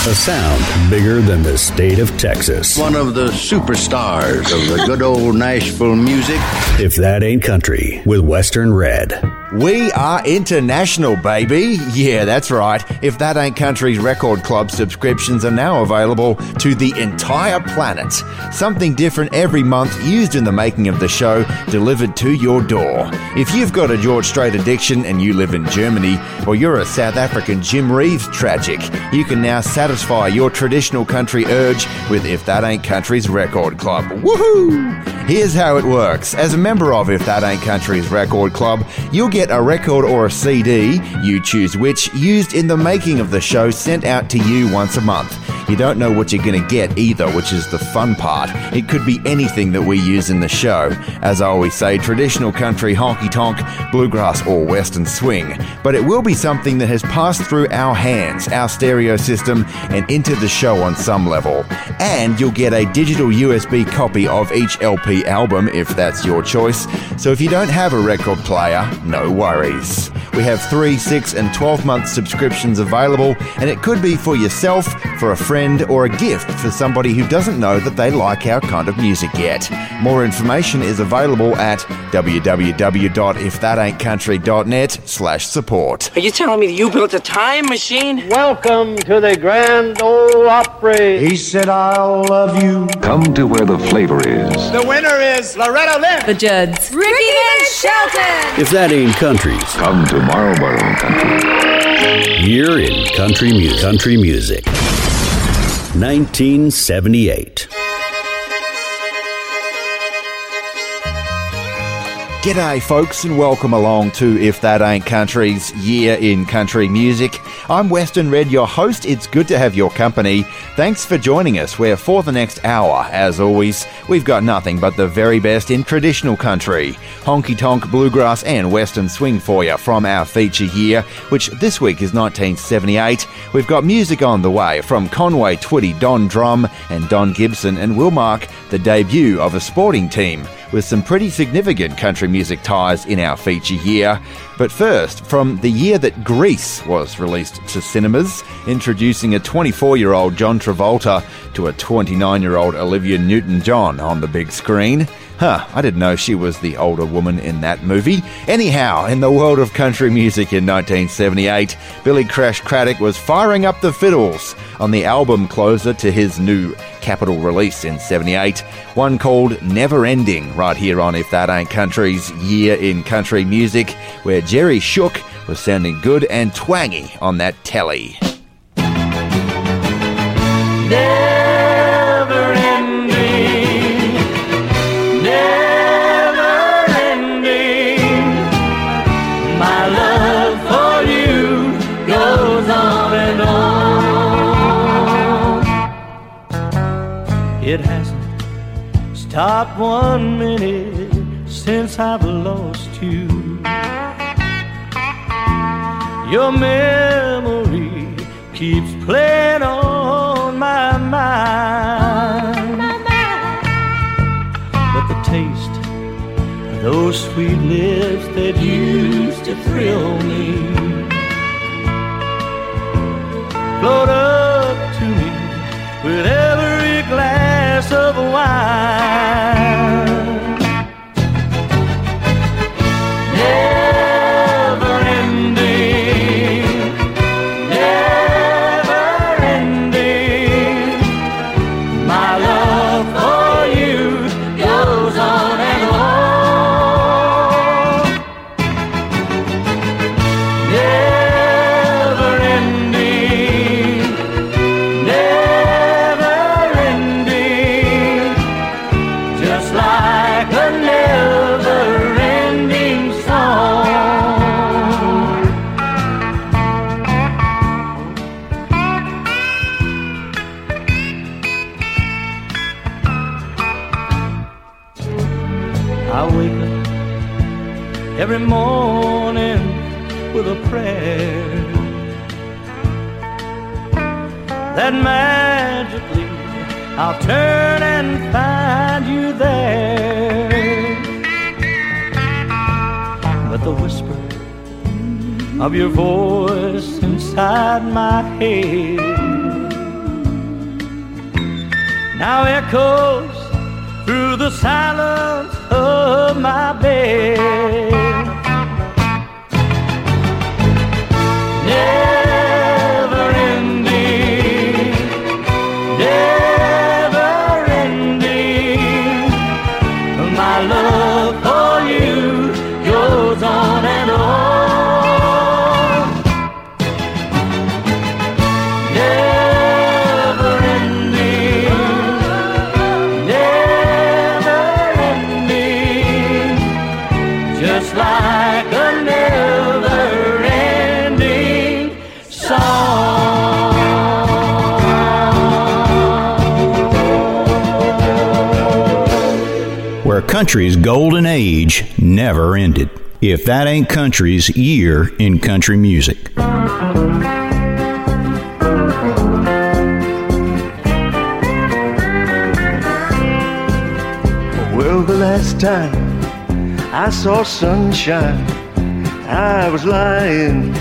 A sound bigger than the state of Texas. One of the superstars of the good old Nashville music. If that ain't country with Western Red. We are international, baby. Yeah, that's right. If That Ain't Country's Record Club subscriptions are now available to the entire planet. Something different every month used in the making of the show, delivered to your door. If you've got a George Strait addiction and you live in Germany, or you're a South African Jim Reeves tragic, you can now satisfy your traditional country urge with If That Ain't Country's Record Club. Woohoo! Here's how it works. As a member of If That Ain't Country's Record Club, you'll get a record or a CD, you choose which, used in the making of the show sent out to you once a month. You don't know what you're going to get either, which is the fun part. It could be anything that we use in the show. As I always say, traditional country, honky tonk, bluegrass, or western swing. But it will be something that has passed through our hands, our stereo system, and into the show on some level. And you'll get a digital USB copy of each LP album if that's your choice. So if you don't have a record player, no worries. We have 3, 6, and 12 month subscriptions available, and it could be for yourself, for a friend, or a gift for somebody who doesn't know that they like our kind of music yet. More information is available at www.ifthataintcountry.net slash support. Are you telling me that you built a time machine? Welcome to the Grand Ole Opry. He said, I'll love you. Come to where the flavor is. The winner is Loretta Lynn. The Judds. Ricky and Shelton. If that ain't countries. Come to Marlboro Country. Year in country music. Country music. 1978. G'day, folks, and welcome along to If That Ain't Country's Year in Country Music. I'm Western Red, your host. It's good to have your company. Thanks for joining us, where for the next hour, as always, we've got nothing but the very best in traditional country, honky tonk, bluegrass, and western swing for you from our feature year, which this week is 1978. We've got music on the way from Conway Twitty, Don Drumm, and Don Gibson, and we'll mark the debut of a sporting team with some pretty significant country music ties in our feature year. But first, from the year that Grease was released to cinemas, introducing a 24 year old John Travolta to a 29 year old Olivia Newton John on the big screen. Huh, I didn't know she was the older woman in that movie. Anyhow, in the world of country music in 1978, Billy Crash Craddock was firing up the fiddles on the album closer to his new Capitol release in 78, one called Never Ending, right here on If That Ain't Country's Year in Country Music, where Jerry Shook was sounding good and twangy on that telly. Never stopped one minute since I've lost you. Your memory keeps playing on my mind. But the taste of those sweet lips that used to thrill me float up to me with every glass of wine. If that ain't country's year in country music. Well, the last time I saw sunshine, I was lying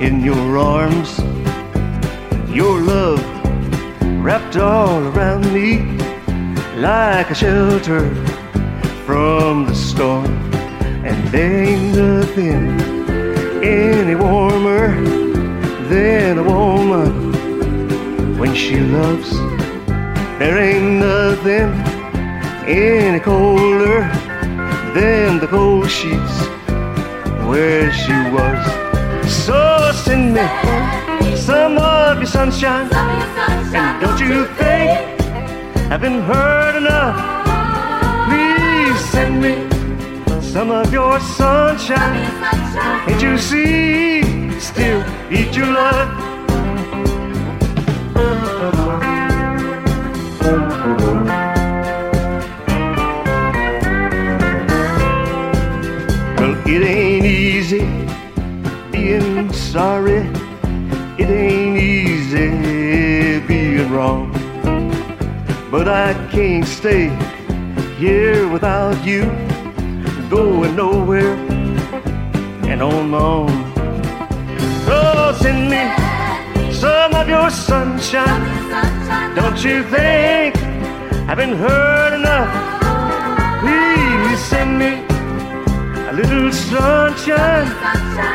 in your arms. Your love wrapped all around me like a shelter from the storm. There ain't nothing any warmer than a woman when she loves. There ain't nothing any colder than the cold sheets where she was. So send me some of your sunshine, and don't you think I've been hurt enough? Some of your sunshine. Can't you see? Still eat your love. Well, it ain't easy being sorry. It ain't easy being wrong. But I can't stay here without you, going nowhere and oh, on my own. Oh, send me some of your sunshine. Don't you think I've been hurt enough? Please send me a little sunshine.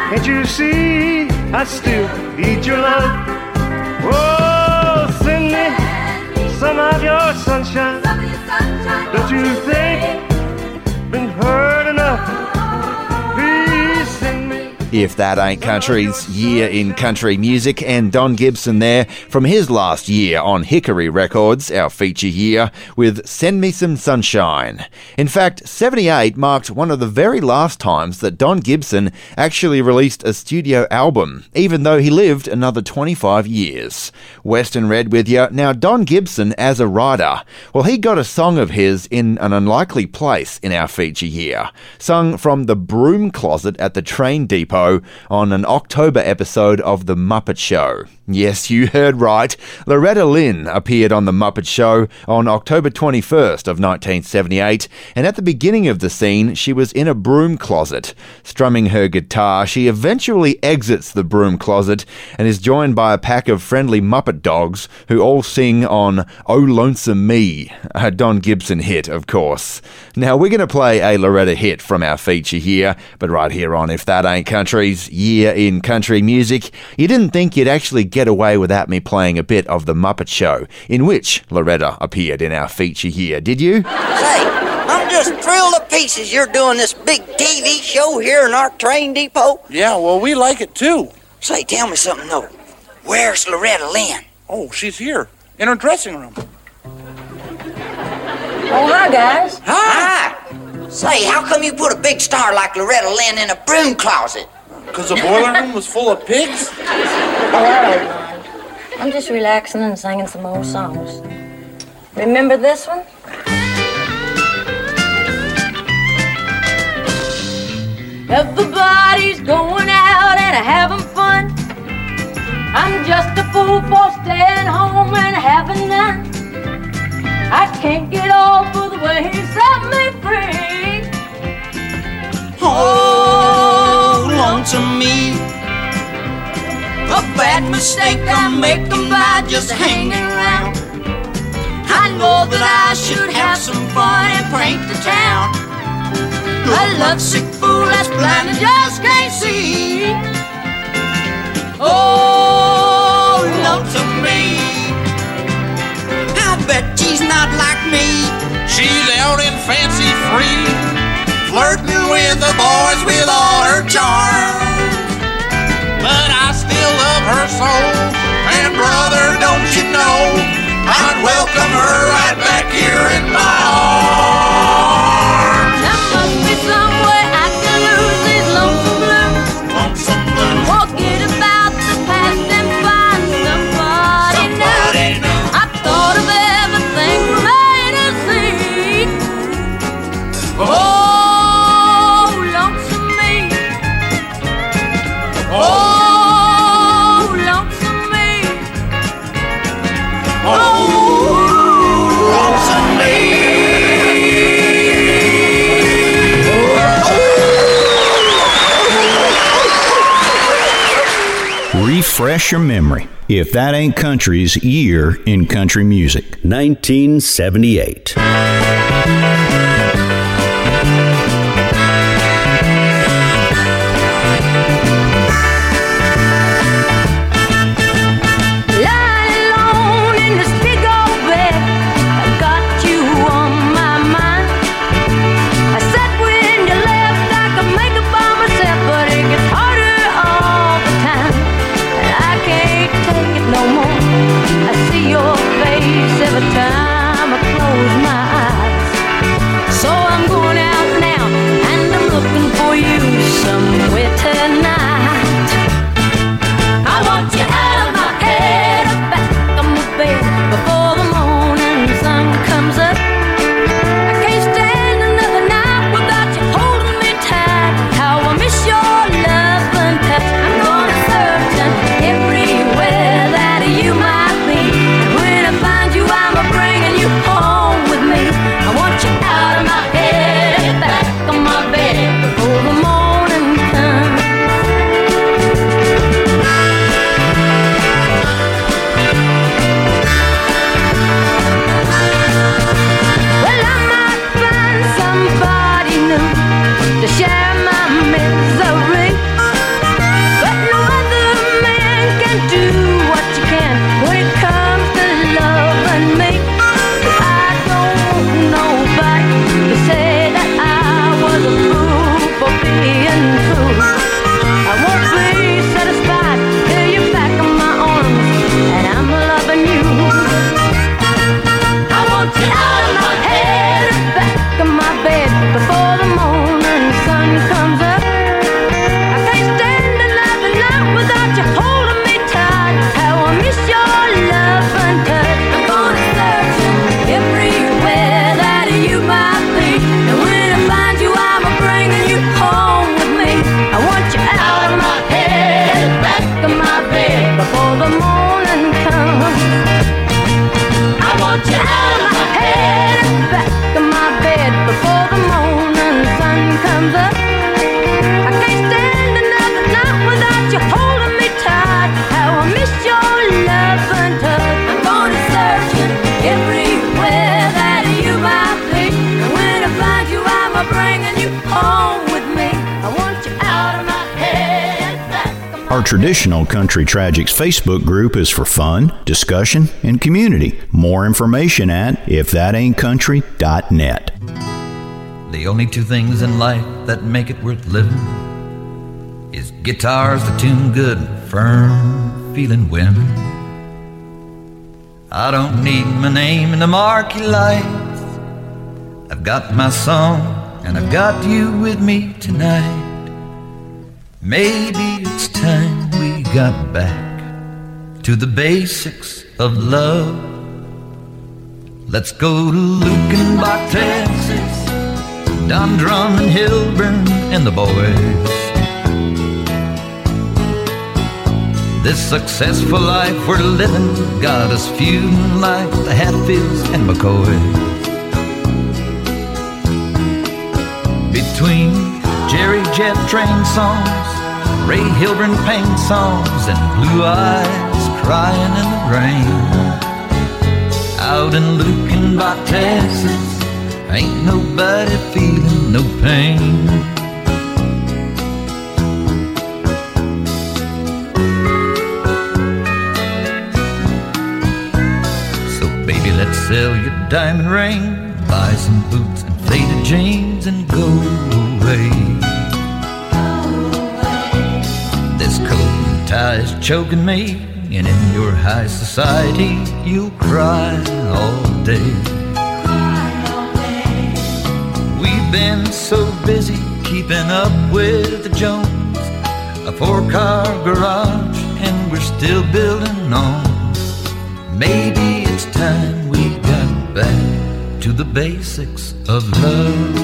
Can't you see I still need your love? Oh, send me some of your sunshine. Don't you think I've been hurt If That Ain't Country's year in country music, and Don Gibson there from his last year on Hickory Records, our feature year, with Send Me Some Sunshine. In fact, 78 marked one of the very last times that Don Gibson actually released a studio album, even though he lived another 25 years. Western Red with you. Now, Don Gibson as a writer, well, he got a song of his in an unlikely place in our feature year, sung from the broom closet at the train depot on an October episode of The Muppet Show. Yes, you heard right. Loretta Lynn appeared on The Muppet Show on October 21st of 1978, and at the beginning of the scene, she was in a broom closet. Strumming her guitar, she eventually exits the broom closet and is joined by a pack of friendly Muppet dogs who all sing on Oh Lonesome Me, a Don Gibson hit, of course. Now, we're going to play a Loretta hit from our feature here, but right here on If That Ain't Country's Year in Country Music, you didn't think you'd actually get away without me playing a bit of The Muppet Show, in which Loretta appeared in our feature here, did you? Say, I'm just thrilled to pieces you're doing this big TV show here in our train depot. Yeah, well, we like it too. Say, tell me something though. Where's Loretta Lynn? Oh, she's here in her dressing room. Oh, hi, guys. Hi. Hi. Say, how come you put a big star like Loretta Lynn in a broom closet? Because the boiler room was full of pigs? Don't mind. I'm just relaxing and singing some old songs. Remember this one? Everybody's going out and having fun. I'm just a fool for staying home and having none. I can't get off of the way he set me free. Oh, on to me. A bad mistake I make them by just hanging around. I know that I should have some fun and prank the town. A lovesick fool that's blind and just can't see. Oh, lonesome me. I bet she's not like me. She's out and fancy free flirting with the boys with all her charm. But I still love her soul, and brother, don't you know, I'd welcome her. refresh your memory. If that ain't country's year in country music. 1978 traditional Country Tragics Facebook group is for fun, discussion, and community. More information at ifthataintcountry.net. The only two things in life that make it worth living is guitars that tune good and firm feeling women. I don't need my name in the marquee lights. I've got my song and I've got you with me tonight. Maybe it's time we got back to the basics of love. Let's go to Luckenbach, Texas, Don Drumm and Hilburn and the boys. This successful life we're living got us feuding like the Hatfields and McCoys. Between Jerry Jeff Train songs, Ray Hilburn pain songs, and blue eyes crying in the rain. Out in Luckenbach Texas, ain't nobody feeling no pain. sell your diamond ring, buy some boots faded jeans, and go away. This coat and tie is choking me, and in your high society, you'll cry all day. We've been so busy keeping up with the Jones, a four car garage, and we're still building on. Maybe it's time we got back to the basics of love.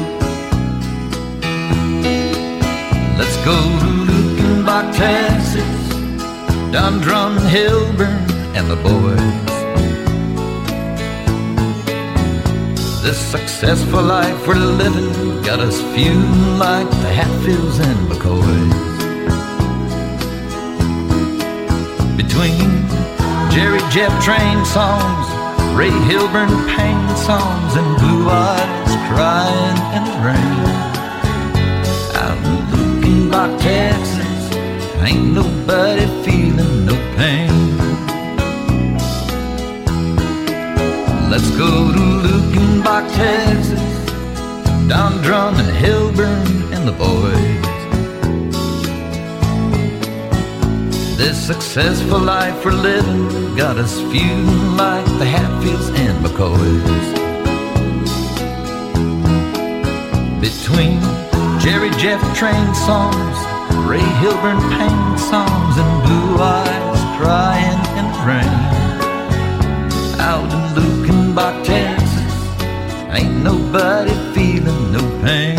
Let's go to Luckenbach, Texas, Don Drumm, Hilburn, and the boys. This successful life we're living got us feeling like the Hatfields and McCoys. Between Jerry Jeff Train songs, Ray Hilburn pain songs, and blue eyes crying in the rain. Out in Luckenbach, Texas, ain't nobody feeling no pain. Let's go to Luckenbach, Texas, Don Drumm and Hilburn and the boys. This successful life we're living got us feeling like the Hatfields and McCoys. Between Jerry Jeff Train songs, Ray Hilburn pain songs, and blue eyes crying in the rain. Out in Luckenbach, Texas, ain't nobody feeling no pain.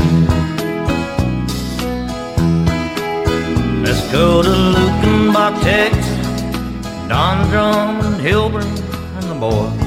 Let's go to Luckenbach, Texas, Don Drumm and and the boys.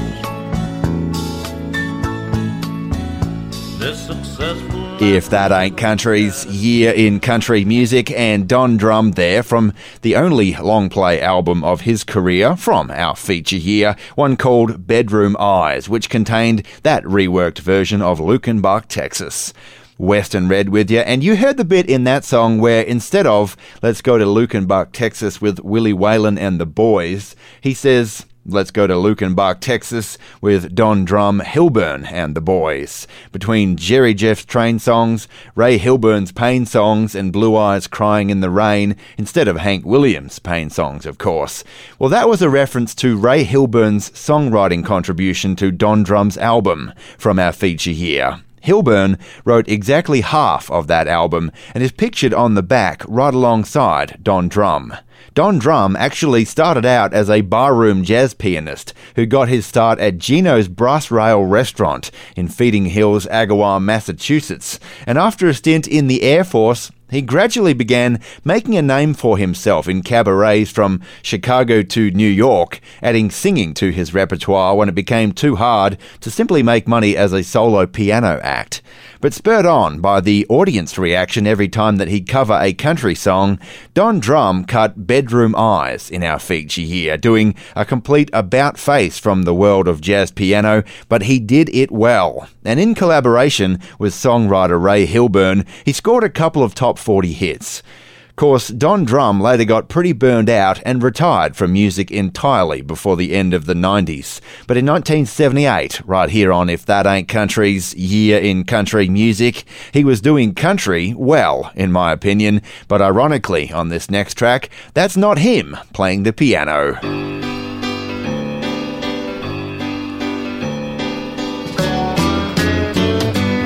If That Ain't Country's Year in Country Music and Don Drumm there from the only long play album of his career from our feature year, one called Bedroom Eyes, which contained that reworked version of Luckenbach, Texas. Western Red with you, and you heard the bit in that song where instead of let's go to Luckenbach, Texas with Willie Waylon and the boys, he says, Let's go to Luckenbach, Texas with Don Drumm, Hilburn and the boys. Between Jerry Jeff's train songs, Ray Hilburn's pain songs, and Blue Eyes Crying in the Rain, instead of Hank Williams' pain songs, of course. Well, that was a reference to Ray Hilburn's songwriting contribution to Don Drumm's album from our feature here. Hilburn wrote exactly half of that album and is pictured on the back right alongside Don Drumm. Don Drumm actually started out as a barroom jazz pianist who got his start at Gino's Brass Rail Restaurant in Feeding Hills, Agawam, Massachusetts, and after a stint in the Air Force, he gradually began making a name for himself in cabarets from Chicago to New York, adding singing to his repertoire when it became too hard to simply make money as a solo piano act. But spurred on by the audience reaction every time that he'd cover a country song, Don Drumm cut Bedroom Eyes in our feature here, doing a complete about face from the world of jazz piano, but he did it well. And in collaboration with songwriter Ray Hilburn, he scored a couple of top 40 hits. Of course, Don Drumm later got pretty burned out and retired from music entirely before the end of the 90s. But in 1978, right here on If That Ain't Country's Year in Country Music, he was doing country well, in my opinion. But ironically, on this next track, that's not him playing the piano.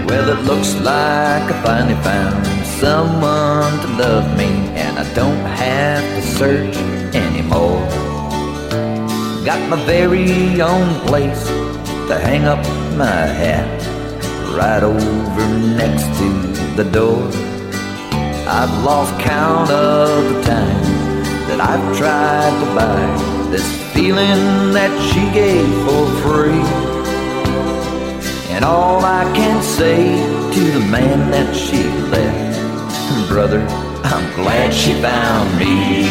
Well, it looks like I finally found someone to love me, and I don't have to search anymore. Got my very own place to hang up my hat, right over next to the door. I've lost count of the times that I've tried to buy this feeling that she gave for free. And all I can say to the man that she left, brother, I'm glad she found me.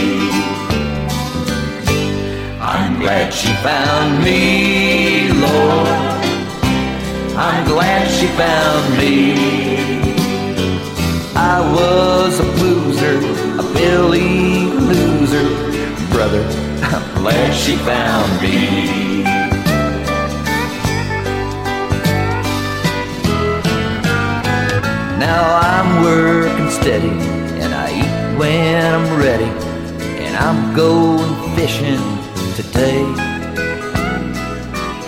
I'm glad she found me, Lord. I'm glad she found me. I was a loser, a Billy loser, brother. I'm glad she found me. Now I'm working steady, and I eat when I'm ready, and I'm going fishing today.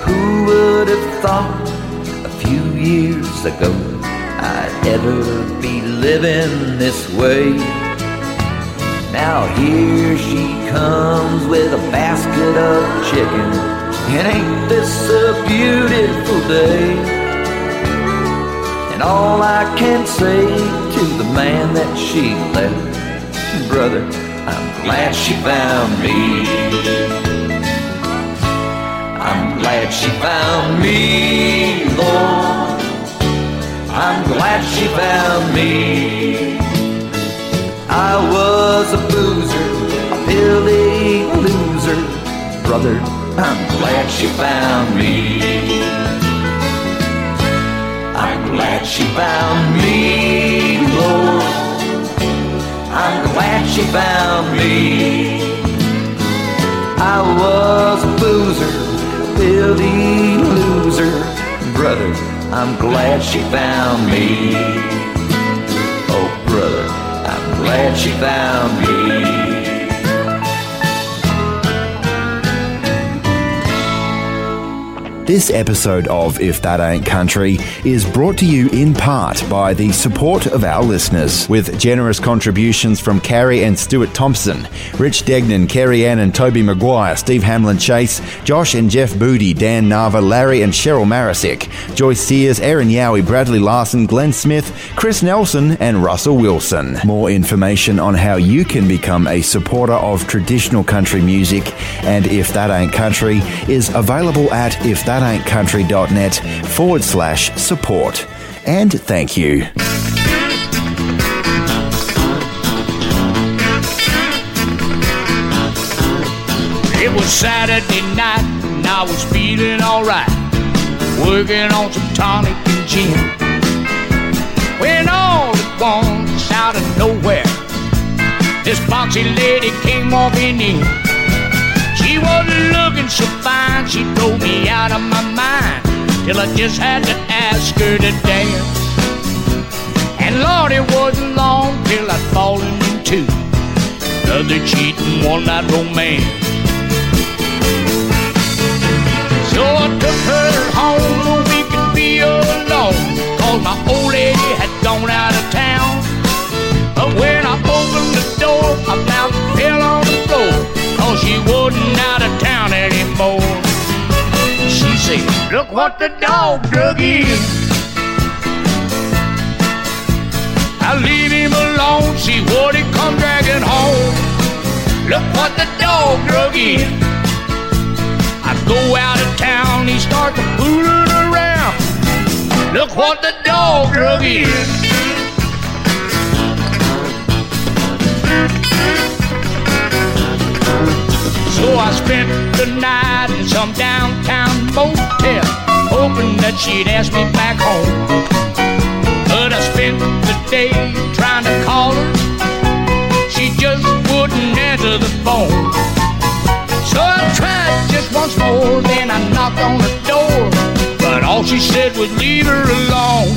Who would have thought a few years ago I'd ever be living this way? Now here she comes with a basket of chicken. And ain't this a beautiful day? And all I can say to the man that she left, brother, I'm glad she found me. I'm glad she found me, Lord. I'm glad she found me. I was a boozer, a pilly loser, brother. I'm glad she found me. Glad she found me, Lord. I'm glad she found me. I was a boozer, a filthy loser, brother. I'm glad she found me. Oh, brother, I'm glad she found me. This episode of If That Ain't Country is brought to you in part by the support of our listeners, with generous contributions from Carrie and Stuart Thompson, Rich Degnan, Kerry Ann and Toby Maguire, Steve Hamlin Chase, Josh and Jeff Booty, Dan Nava, Larry and Cheryl Marisick, Joyce Sears, Aaron Yowie, Bradley Larson, Glenn Smith, Chris Nelson, and Russell Wilson. More information on how you can become a supporter of traditional country music and If That Ain't Country is available at If That thataintcountry.net forward slash support. And thank you. It was Saturday night and I was feeling alright. Working on some tonic and gin. When all at once, out of nowhere, this boxy lady came walking in. She wasn't looking so fine, she drove me out of my mind. Till I just had to ask her to dance. And Lord, it wasn't long till I'd fallen into another cheating one night romance. So I took her home so we could be alone. Cause my old lady had gone out of town. But when I opened the door, I about fell on the floor. Cause she wasn't anymore. She said, Look what the dog drug in. I leave him alone, see what he come dragging home. Look what the dog drug in. I go out of town, he starts fooling around. Look what the dog drug in. So I spent the night in some downtown motel, hoping that she'd ask me back home. But I spent the day trying to call her, she just wouldn't answer the phone. So I tried just once more, then I knocked on her door. But all she said was leave her alone.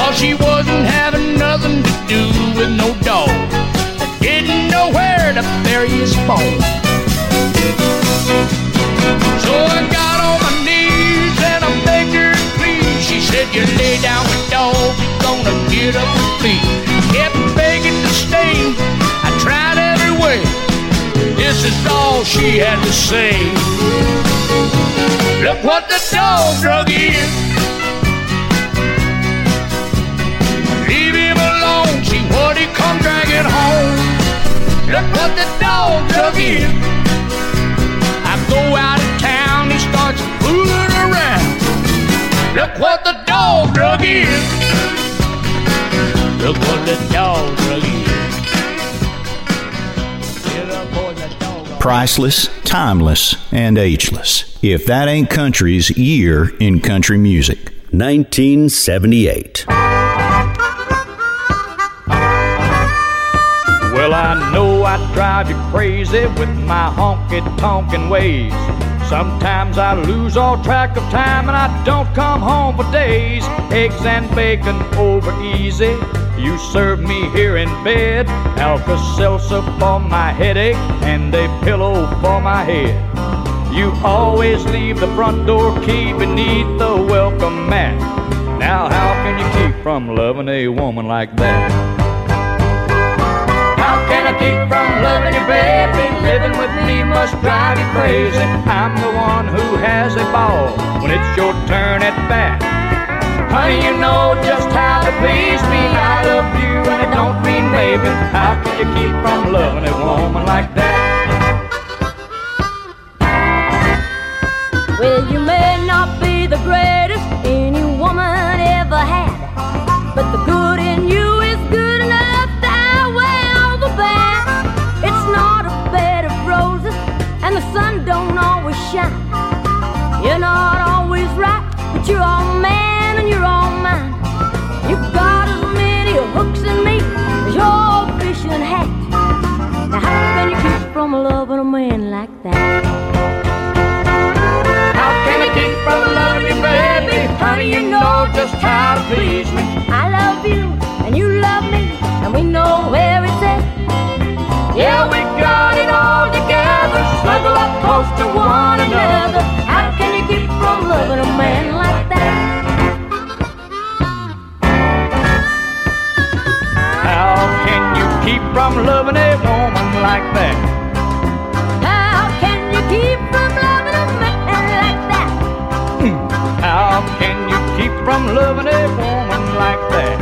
Cause she wasn't having nothing to do with no dog. Didn't know where to bury his bone. So I got on my knees and I begged her please. She said, You lay down with dog, you're gonna get up and flee. Kept begging to stay. I tried every way. This is all she had to say. Look what the dog drug in. Leave him alone, see what he come dragging home. Look what the dog drug in. I go out of town, he starts fooling around. Look what the dog drug in. Look what the dog drug in. Priceless, timeless, and ageless. If that ain't country's year in country music. 1978. I drive you crazy with my honky tonkin' ways. Sometimes I lose all track of time and I don't come home for days. Eggs and bacon over easy. You serve me here in bed. Alka Seltzer for my headache and a pillow for my head. You always leave the front door key beneath the welcome mat. Now, how can you keep from loving a woman like that? Baby? Living with me must drive you crazy. I'm the one who has a ball when it's your turn at bat. Honey, you know just how to please me. I love you, and it don't mean maybe. How can you keep from loving a woman like that? Well, you may not be the greatest from loving a man like that? How can I keep from loving you, baby? Honey, you know just how to please me. I love you and you love me, and we know where it's at. Yeah, we got it all together. Snuggle up close to one another. How can you keep from loving a man like that? How can you keep from loving a woman like that? From loving a woman like that?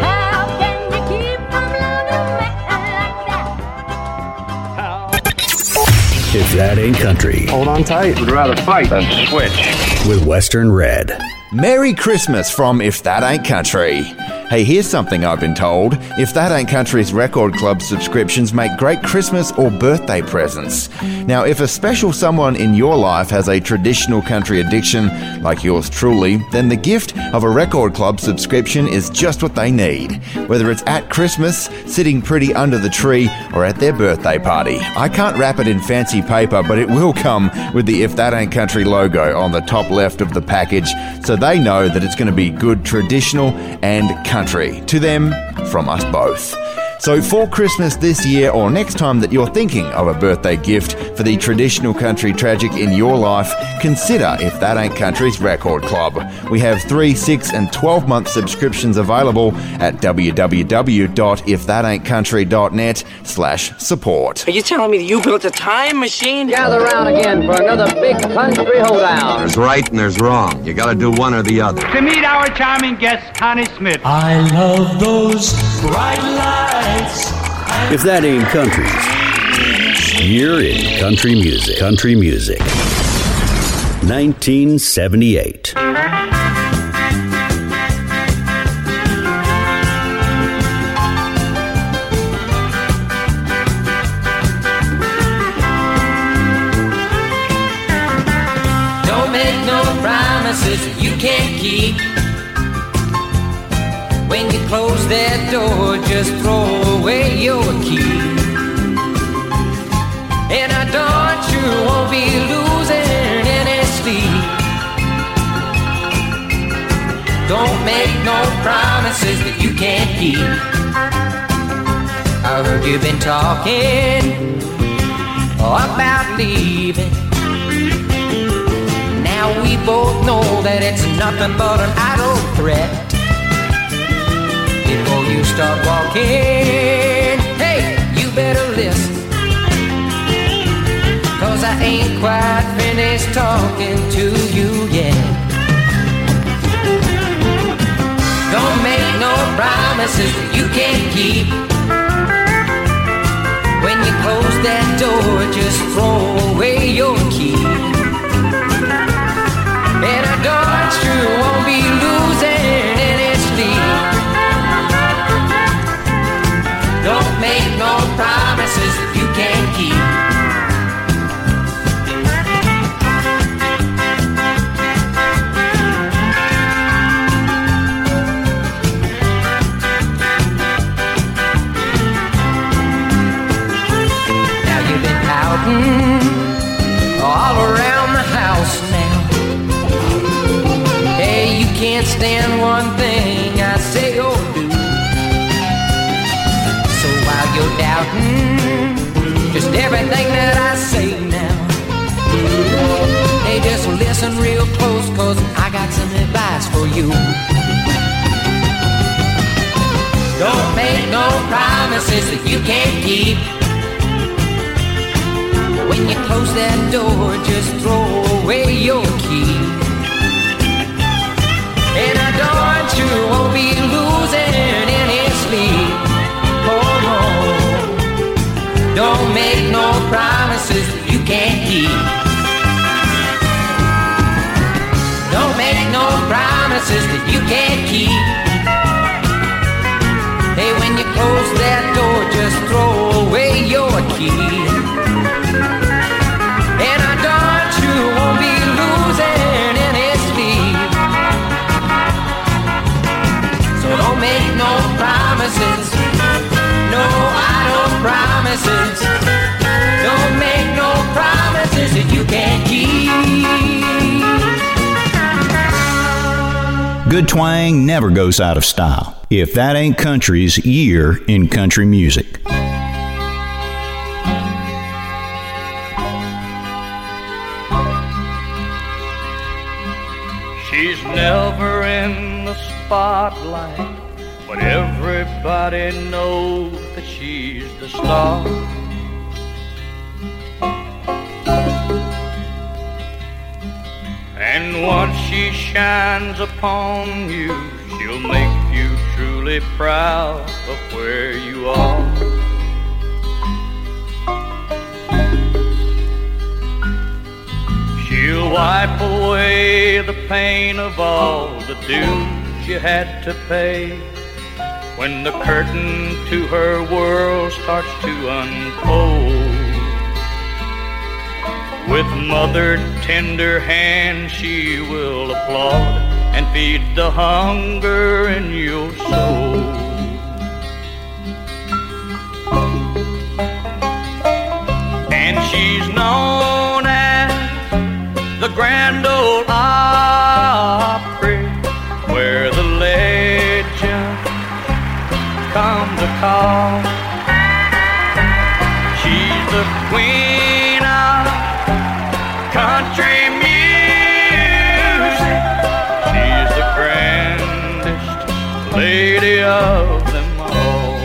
How can you keep from loving a man like that? If that ain't country. Hold on tight. Would rather fight than switch. With Western Red. Merry Christmas from If That Ain't Country. Hey, here's something I've been told. If That Ain't Country's Record Club subscriptions make great Christmas or birthday presents. Now, if a special someone in your life has a traditional country addiction, like yours truly, then the gift of a Record Club subscription is just what they need. Whether it's at Christmas, sitting pretty under the tree, or at their birthday party. I can't wrap it in fancy paper, but it will come with the If That Ain't Country logo on the top left of the package, so they know that it's going to be good traditional and country. To them, from us both. So, for Christmas this year or next time that you're thinking of a birthday gift for the traditional country tragic in your life, consider If That Ain't Country's Record Club. We have 3, 6, and 12 month subscriptions available at www.ifthataintcountry.net slash support. Are you telling me that you built a time machine? Gather round again for another big country hoedown. There's right and there's wrong. You gotta do one or the other. To meet our charming guest, Connie Smith. I love those bright lights. If that ain't country, you're in country music. Country music. 1978. Don't make no promises you can't keep. When you close that door, just throw away your key. And I darn sure won't be losing any sleep. Don't make no promises that you can't keep. I heard you've been talking about leaving. Now we both know that it's nothing but an idle threat. You start walking, hey, you better listen. Cause I ain't quite finished talking to you yet. Don't make no promises you can't keep. When you close that door, just throw away your key. Understand one thing I say or do. So while you're doubting just everything that I say now, hey, just listen real close, cause I got some advice for you. Don't make no promises that you can't keep. When you close that door, just throw away your key. You won't be losing any sleep. Oh no. Don't make no promises you can't keep. Don't make no promises that you can't keep. Hey, when you close that door, just throw away your key. Promises. Don't make no promises that you can't keep. Good twang never goes out of style. If that ain't country's year in country music. She's never in the spotlight, but everybody knows star. And once she shines upon you, she'll make you truly proud of where you are. She'll wipe away the pain of all the dues you had to pay when the curtain to her world starts to unfold. With mother tender hand, she will applaud and feed the hunger in your soul. And she's known as the Grand Ole Opry, call. She's the queen of country music. She's the grandest lady of them all.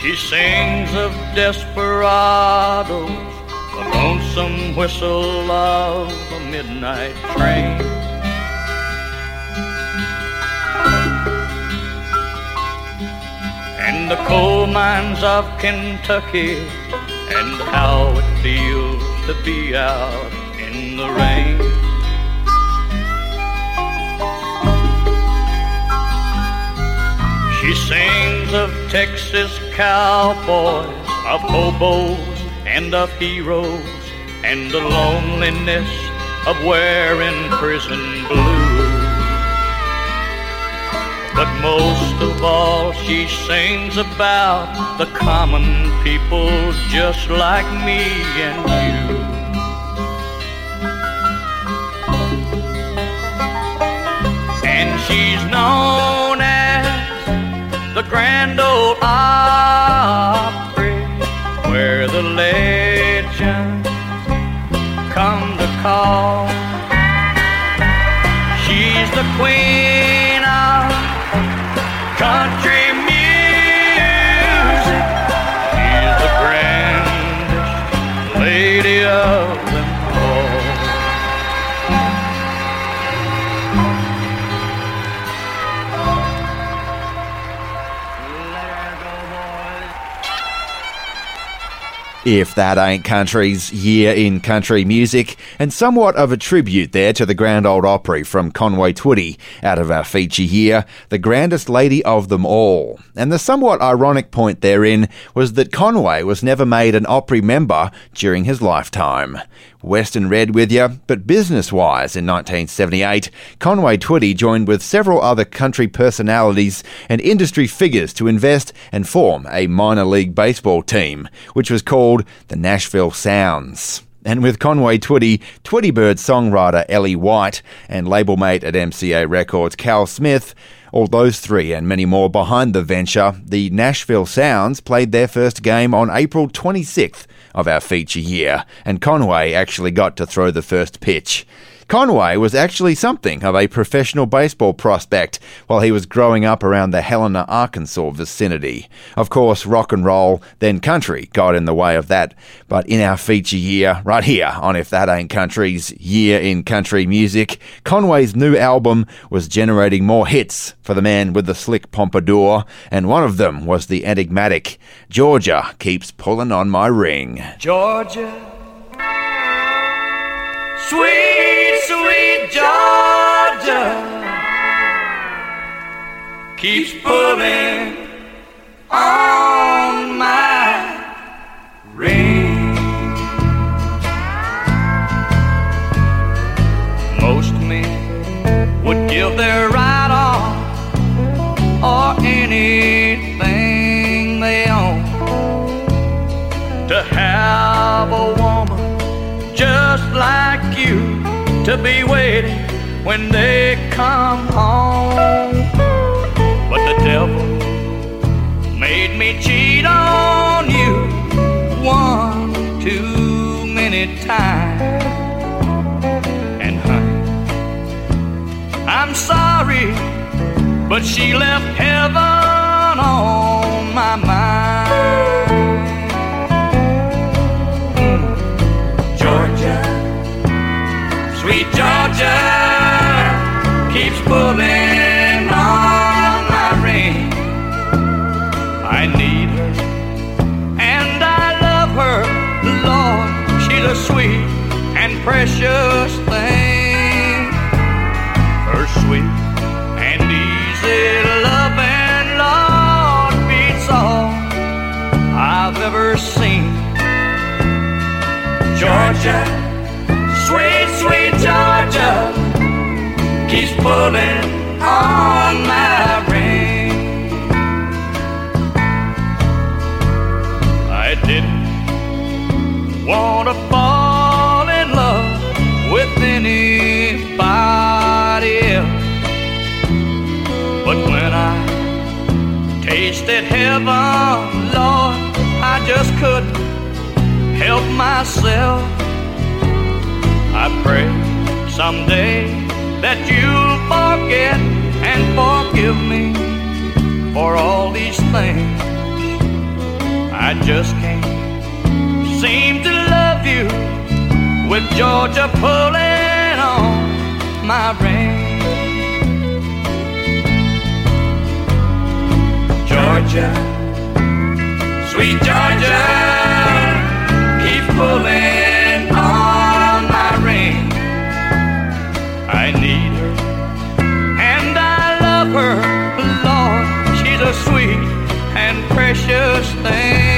She sings of desperados, the lonesome whistle of a midnight train. and the coal mines of Kentucky, and how it feels to be out in the rain. She sings of Texas cowboys, of hobos, and of heroes, and the loneliness of wearing prison blue. But most of all, she sings about the common people just like me and you. And she's known as the Grand Ole Opry, where the legends come to call. If that ain't country's year in country music, and somewhat of a tribute there to the Grand Ole Opry from Conway Twitty out of our feature here, the grandest lady of them all. And the somewhat ironic point therein was that Conway was never made an Opry member during his lifetime. Western Red with you, but business wise in 1978, Conway Twitty joined with several other country personalities and industry figures to invest and form a minor league baseball team, which was called the Nashville Sounds. And with Conway Twitty, Twitty Bird songwriter L.E. White, and label mate at MCA Records Cal Smith, all those three and many more behind the venture, the Nashville Sounds played their first game on April 26th of our feature year, and Conway actually got to throw the first pitch. Conway was actually something of a professional baseball prospect while he was growing up around the Helena, Arkansas vicinity. Of course, rock and roll, then country, got in the way of that. But in our feature year, right here on If That Ain't Country's Year in Country Music, Conway's new album was generating more hits for the man with the slick pompadour, and one of them was the enigmatic Georgia Keeps Pulling on My Ring. Georgia, sweet, Georgia, keeps pulling on my ring. Most men would give their right arm or anything they own to have a to be waiting when they come home. But the devil made me cheat on you one too many times. And honey, I'm sorry, but she left heaven on my mind. Precious thing. Her sweet and easy loving, Lord, beats all I've ever seen. Georgia, sweet, sweet Georgia, keeps pulling on my ring. I didn't want to fall tasted heaven, Lord, I just couldn't help myself. I pray someday that you'll forget and forgive me for all these things. I just can't seem to love you with Georgia pulling on my ring. Georgia, sweet Georgia keep pulling on my ring. I need her, and I love her, Lord. She's a sweet and precious thing.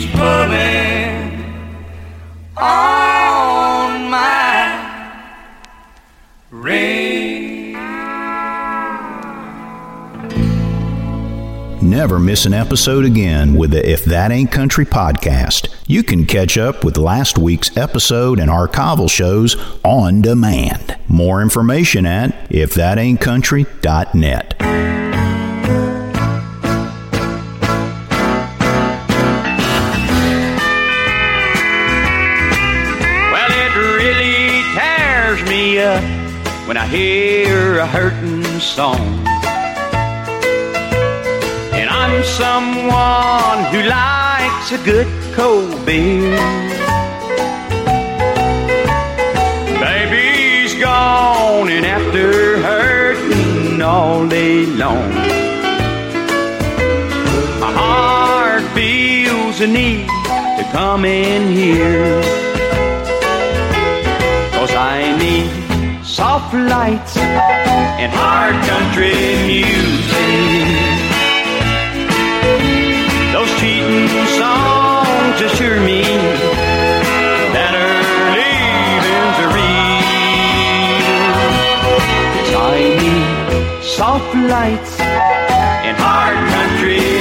Keeps pulling on my ring. Never miss an episode again with the If That Ain't Country podcast. You can catch up with last week's episode and archival shows on demand. More information at ifthataintcountry.net. when I hear a hurting song. And I'm someone who likes a good cold beer. Baby's gone and after hurting all day long. My heart feels a need to come in here. Soft lights and hard country music. Those cheating songs assure me that her leaving's real. Yes, I need soft lights and hard country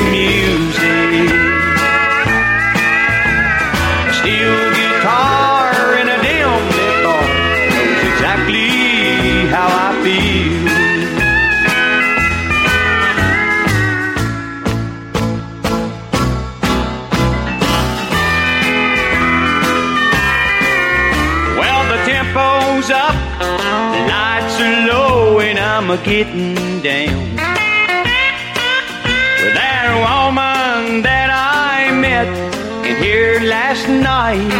getting down. With that woman that I met in here last night.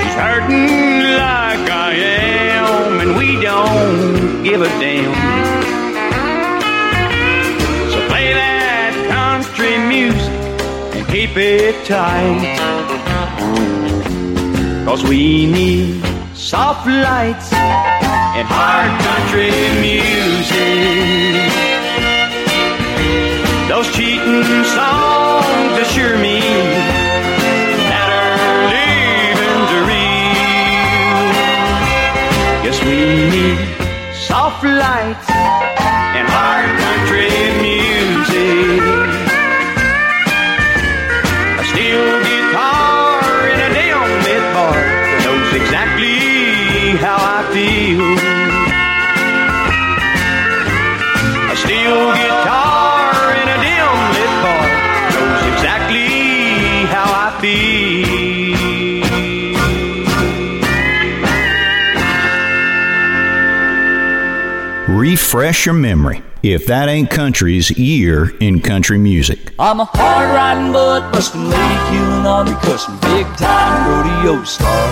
She's hurting like I am, and we don't give a damn. So play that country music and keep it tight. Cause we need soft lights and hard country music. Those cheating songs assure me that her leaving's real. Yes, we need soft lights Refresh your memory. If that ain't country's year in country music. I'm a hard riding butt busting lady killing on cussing big time rodeo star.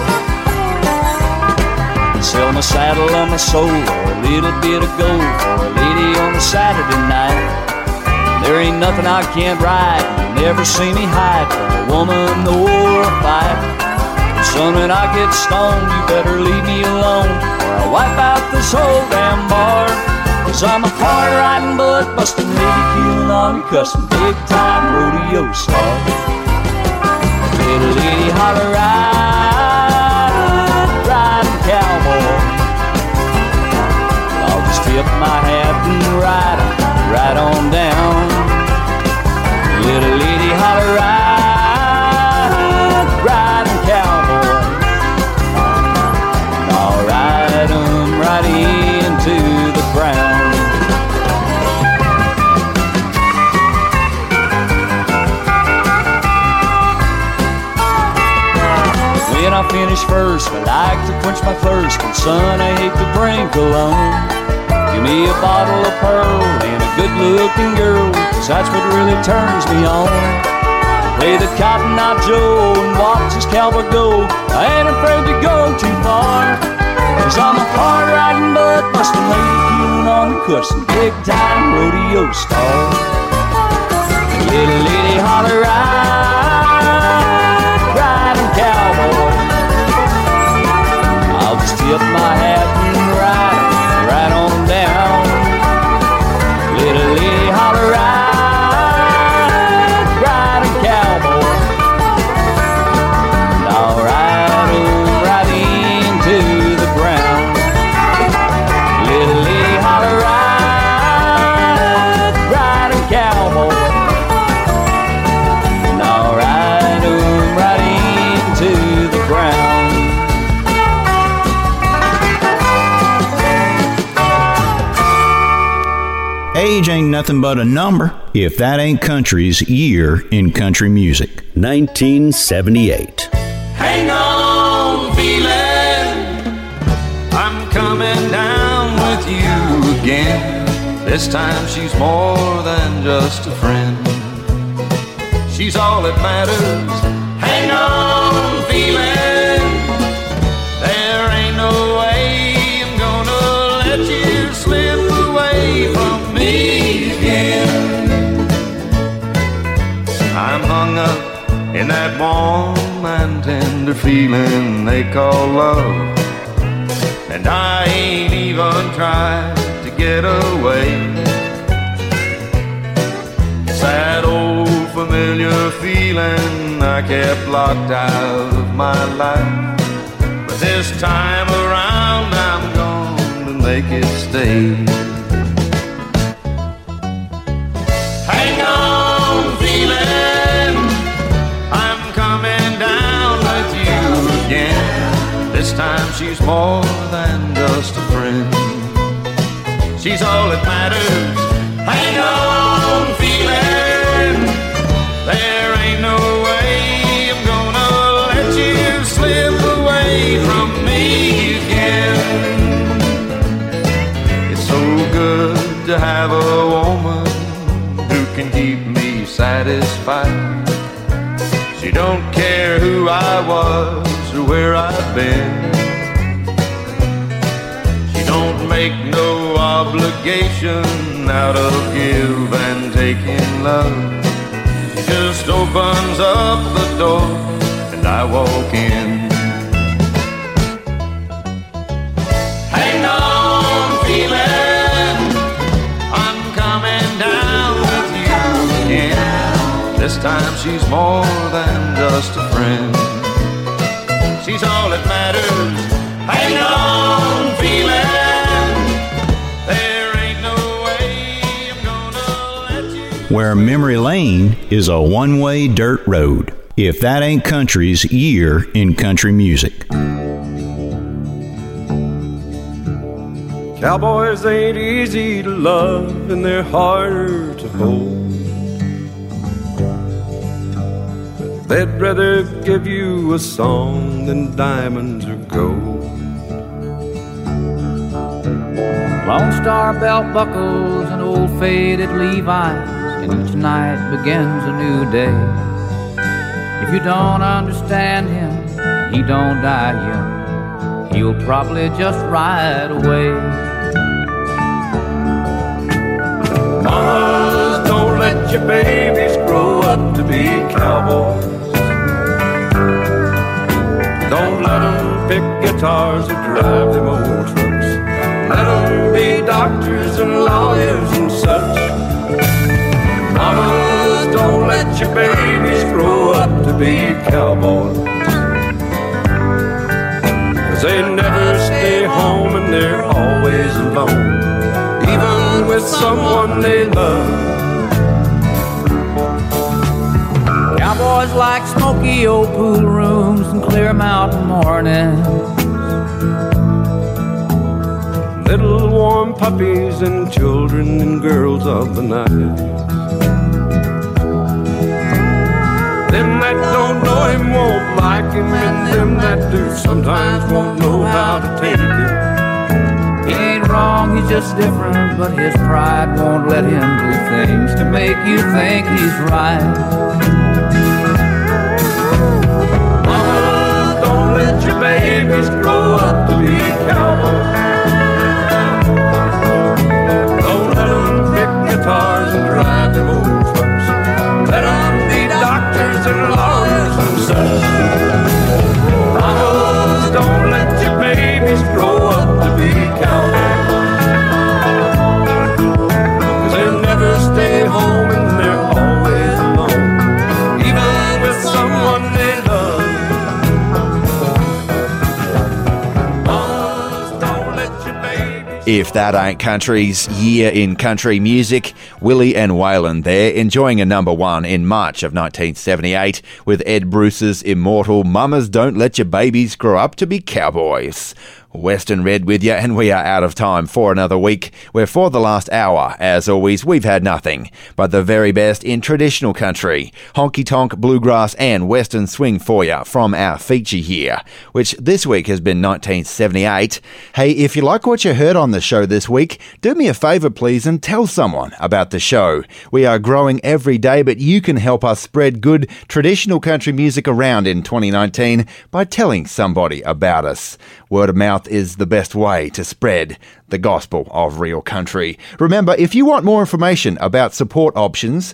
Sell my saddle and my soul or a little bit of gold for a lady on a Saturday night. There ain't nothing I can't ride. You never see me hide from a woman or a fight. Son, when I get stoned, you better leave me alone or I'll wipe out this whole damn bar. Cause I'm a hard riding butt busting lady killing on cussing big time rodeo star. Little lady holler ride, first, I like to quench my thirst. And son, I hate to drink alone. Give me a bottle of pearl and a good looking girl, cause that's what really turns me on. Play the Cotton Eye Joe and watch this cowboy go. I ain't afraid to go too far. Cause I'm a hard riding butt busting lady killing on the cussing big time rodeo star. Little lady holler ride, nothing but a number if that ain't country's year in country music. 1978. Hang on, feeling. I'm coming down with you again. This time she's more than just a friend. She's all that matters. In that warm and tender feeling they call love. And I ain't even tried to get away. Sad old familiar feeling I kept locked out of my life. But this time around I'm to make it stay. She's more than just a friend. She's all that matters. Hang on, feeling. There ain't no way I'm gonna let you slip away from me again. It's so good to have a woman who can keep me satisfied. She don't care who I was or where I've been. Obligation out of give and taking love. Just opens up the door and I walk in. Hang on, feeling. I'm coming down with you again. This time she's more than just a friend. She's all that matters. Where memory lane is a one way dirt road. If that ain't country's year in country music. Cowboys ain't easy to love and they're harder to hold. But they'd rather give you a song than diamonds or gold. Lone Star belt buckles and old faded Levi's, and each night begins a new day. If you don't understand him, he don't die young. He'll probably just ride away. Mamas, don't let your babies grow up to be cowboys. Don't let them pick guitars or drive them old trucks. Let them be doctors and lawyers and such. Mamas, don't let your babies grow up to be cowboys. Cause they never stay home and they're always alone. Even with someone they love. Cowboys like smoky old pool rooms and clear mountain mornings. Little warm puppies and children and girls of the night. Them that don't know him won't like him, and them that do sometimes won't know how to take it. He ain't wrong, he's just different, but his pride won't let him do things to make you think he's right. Mama, don't let your babies grow up to be cowboys. If that ain't country's year in country music, Willie and Waylon there enjoying a number one in March of 1978 with Ed Bruce's immortal Mamas Don't Let Your Babies Grow Up to Be Cowboys. Western Red with you, and we are out of time for another week. Where for the last hour, as always, we've had nothing but the very best in traditional country, honky tonk, bluegrass, and western swing for you from our feature here, which this week has been 1978. Hey, if you like what you heard on the show this week, do me a favour, please, and tell someone about the show. We are growing every day, but you can help us spread good traditional country music around in 2019 by telling somebody about us. Word of mouth is the best way to spread the gospel of real country. Remember, if you want more information about support options,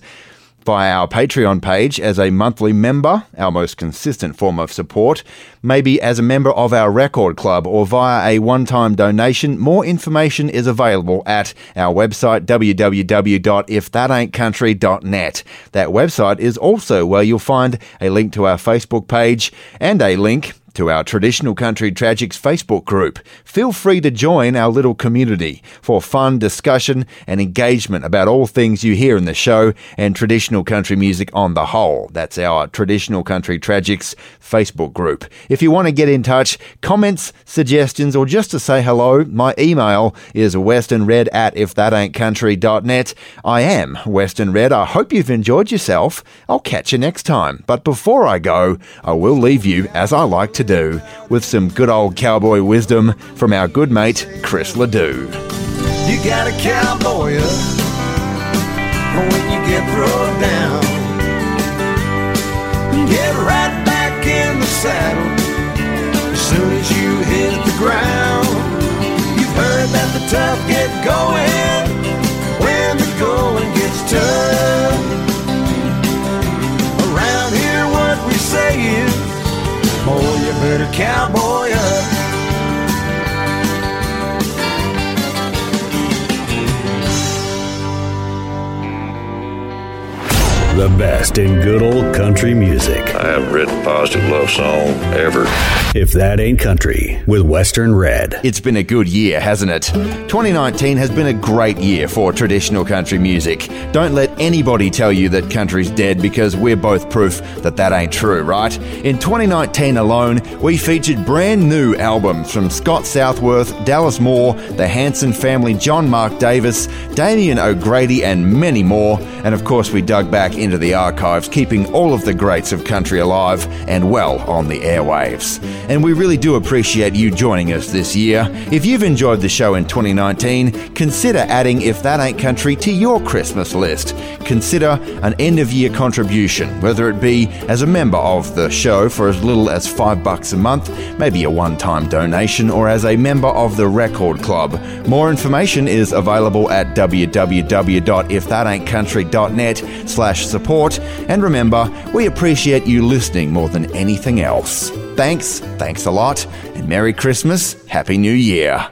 via our Patreon page as a monthly member, our most consistent form of support, maybe as a member of our record club or via a one time donation. More information is available at our website www.ifthataintcountry.net. That website is also where you'll find a link to our Facebook page and a link to our Traditional Country Tragics Facebook group. Feel free to join our little community for fun discussion and engagement about all things you hear in the show and traditional country music on the whole. That's our Traditional Country Tragics Facebook group. If you want to get in touch, comments, suggestions, or just to say hello, my email is westernred at ifthataintcountry.net. I am Western Red. I hope you've enjoyed yourself. I'll catch you next time. But before I go, I will leave you, as I like to do, with some good old cowboy wisdom from our good mate, Chris LeDoux. You got a cowboy up when you get thrown down. Get right back in the saddle as soon as you hit the ground. You've heard that the tough get going better cowboy The best in good old country music. I haven't written a positive love song ever. If that ain't country, with Western Red. It's been a good year, hasn't it? 2019 has been a great year for traditional country music. Don't let anybody tell you that country's dead because we're both proof that that ain't true, right? In 2019 alone, we featured brand new albums from Scott Southworth, Dallas Moore, the Hanson family, John Mark Davis, Damien O'Grady, and many more. And of course, we dug back into the archives, keeping all of the greats of country alive and well on the airwaves. And we really do appreciate you joining us this year. If you've enjoyed the show in 2019, consider adding If That Ain't Country to your Christmas list. Consider an end of year contribution, whether it be as a member of the show for as little as five bucks a month, maybe a one time donation, or as a member of the Record Club. More information is available at www.ifthataintcountry.net slash support. And remember, we appreciate you listening more than anything else. Thanks, thanks a lot, and Merry Christmas, Happy New Year.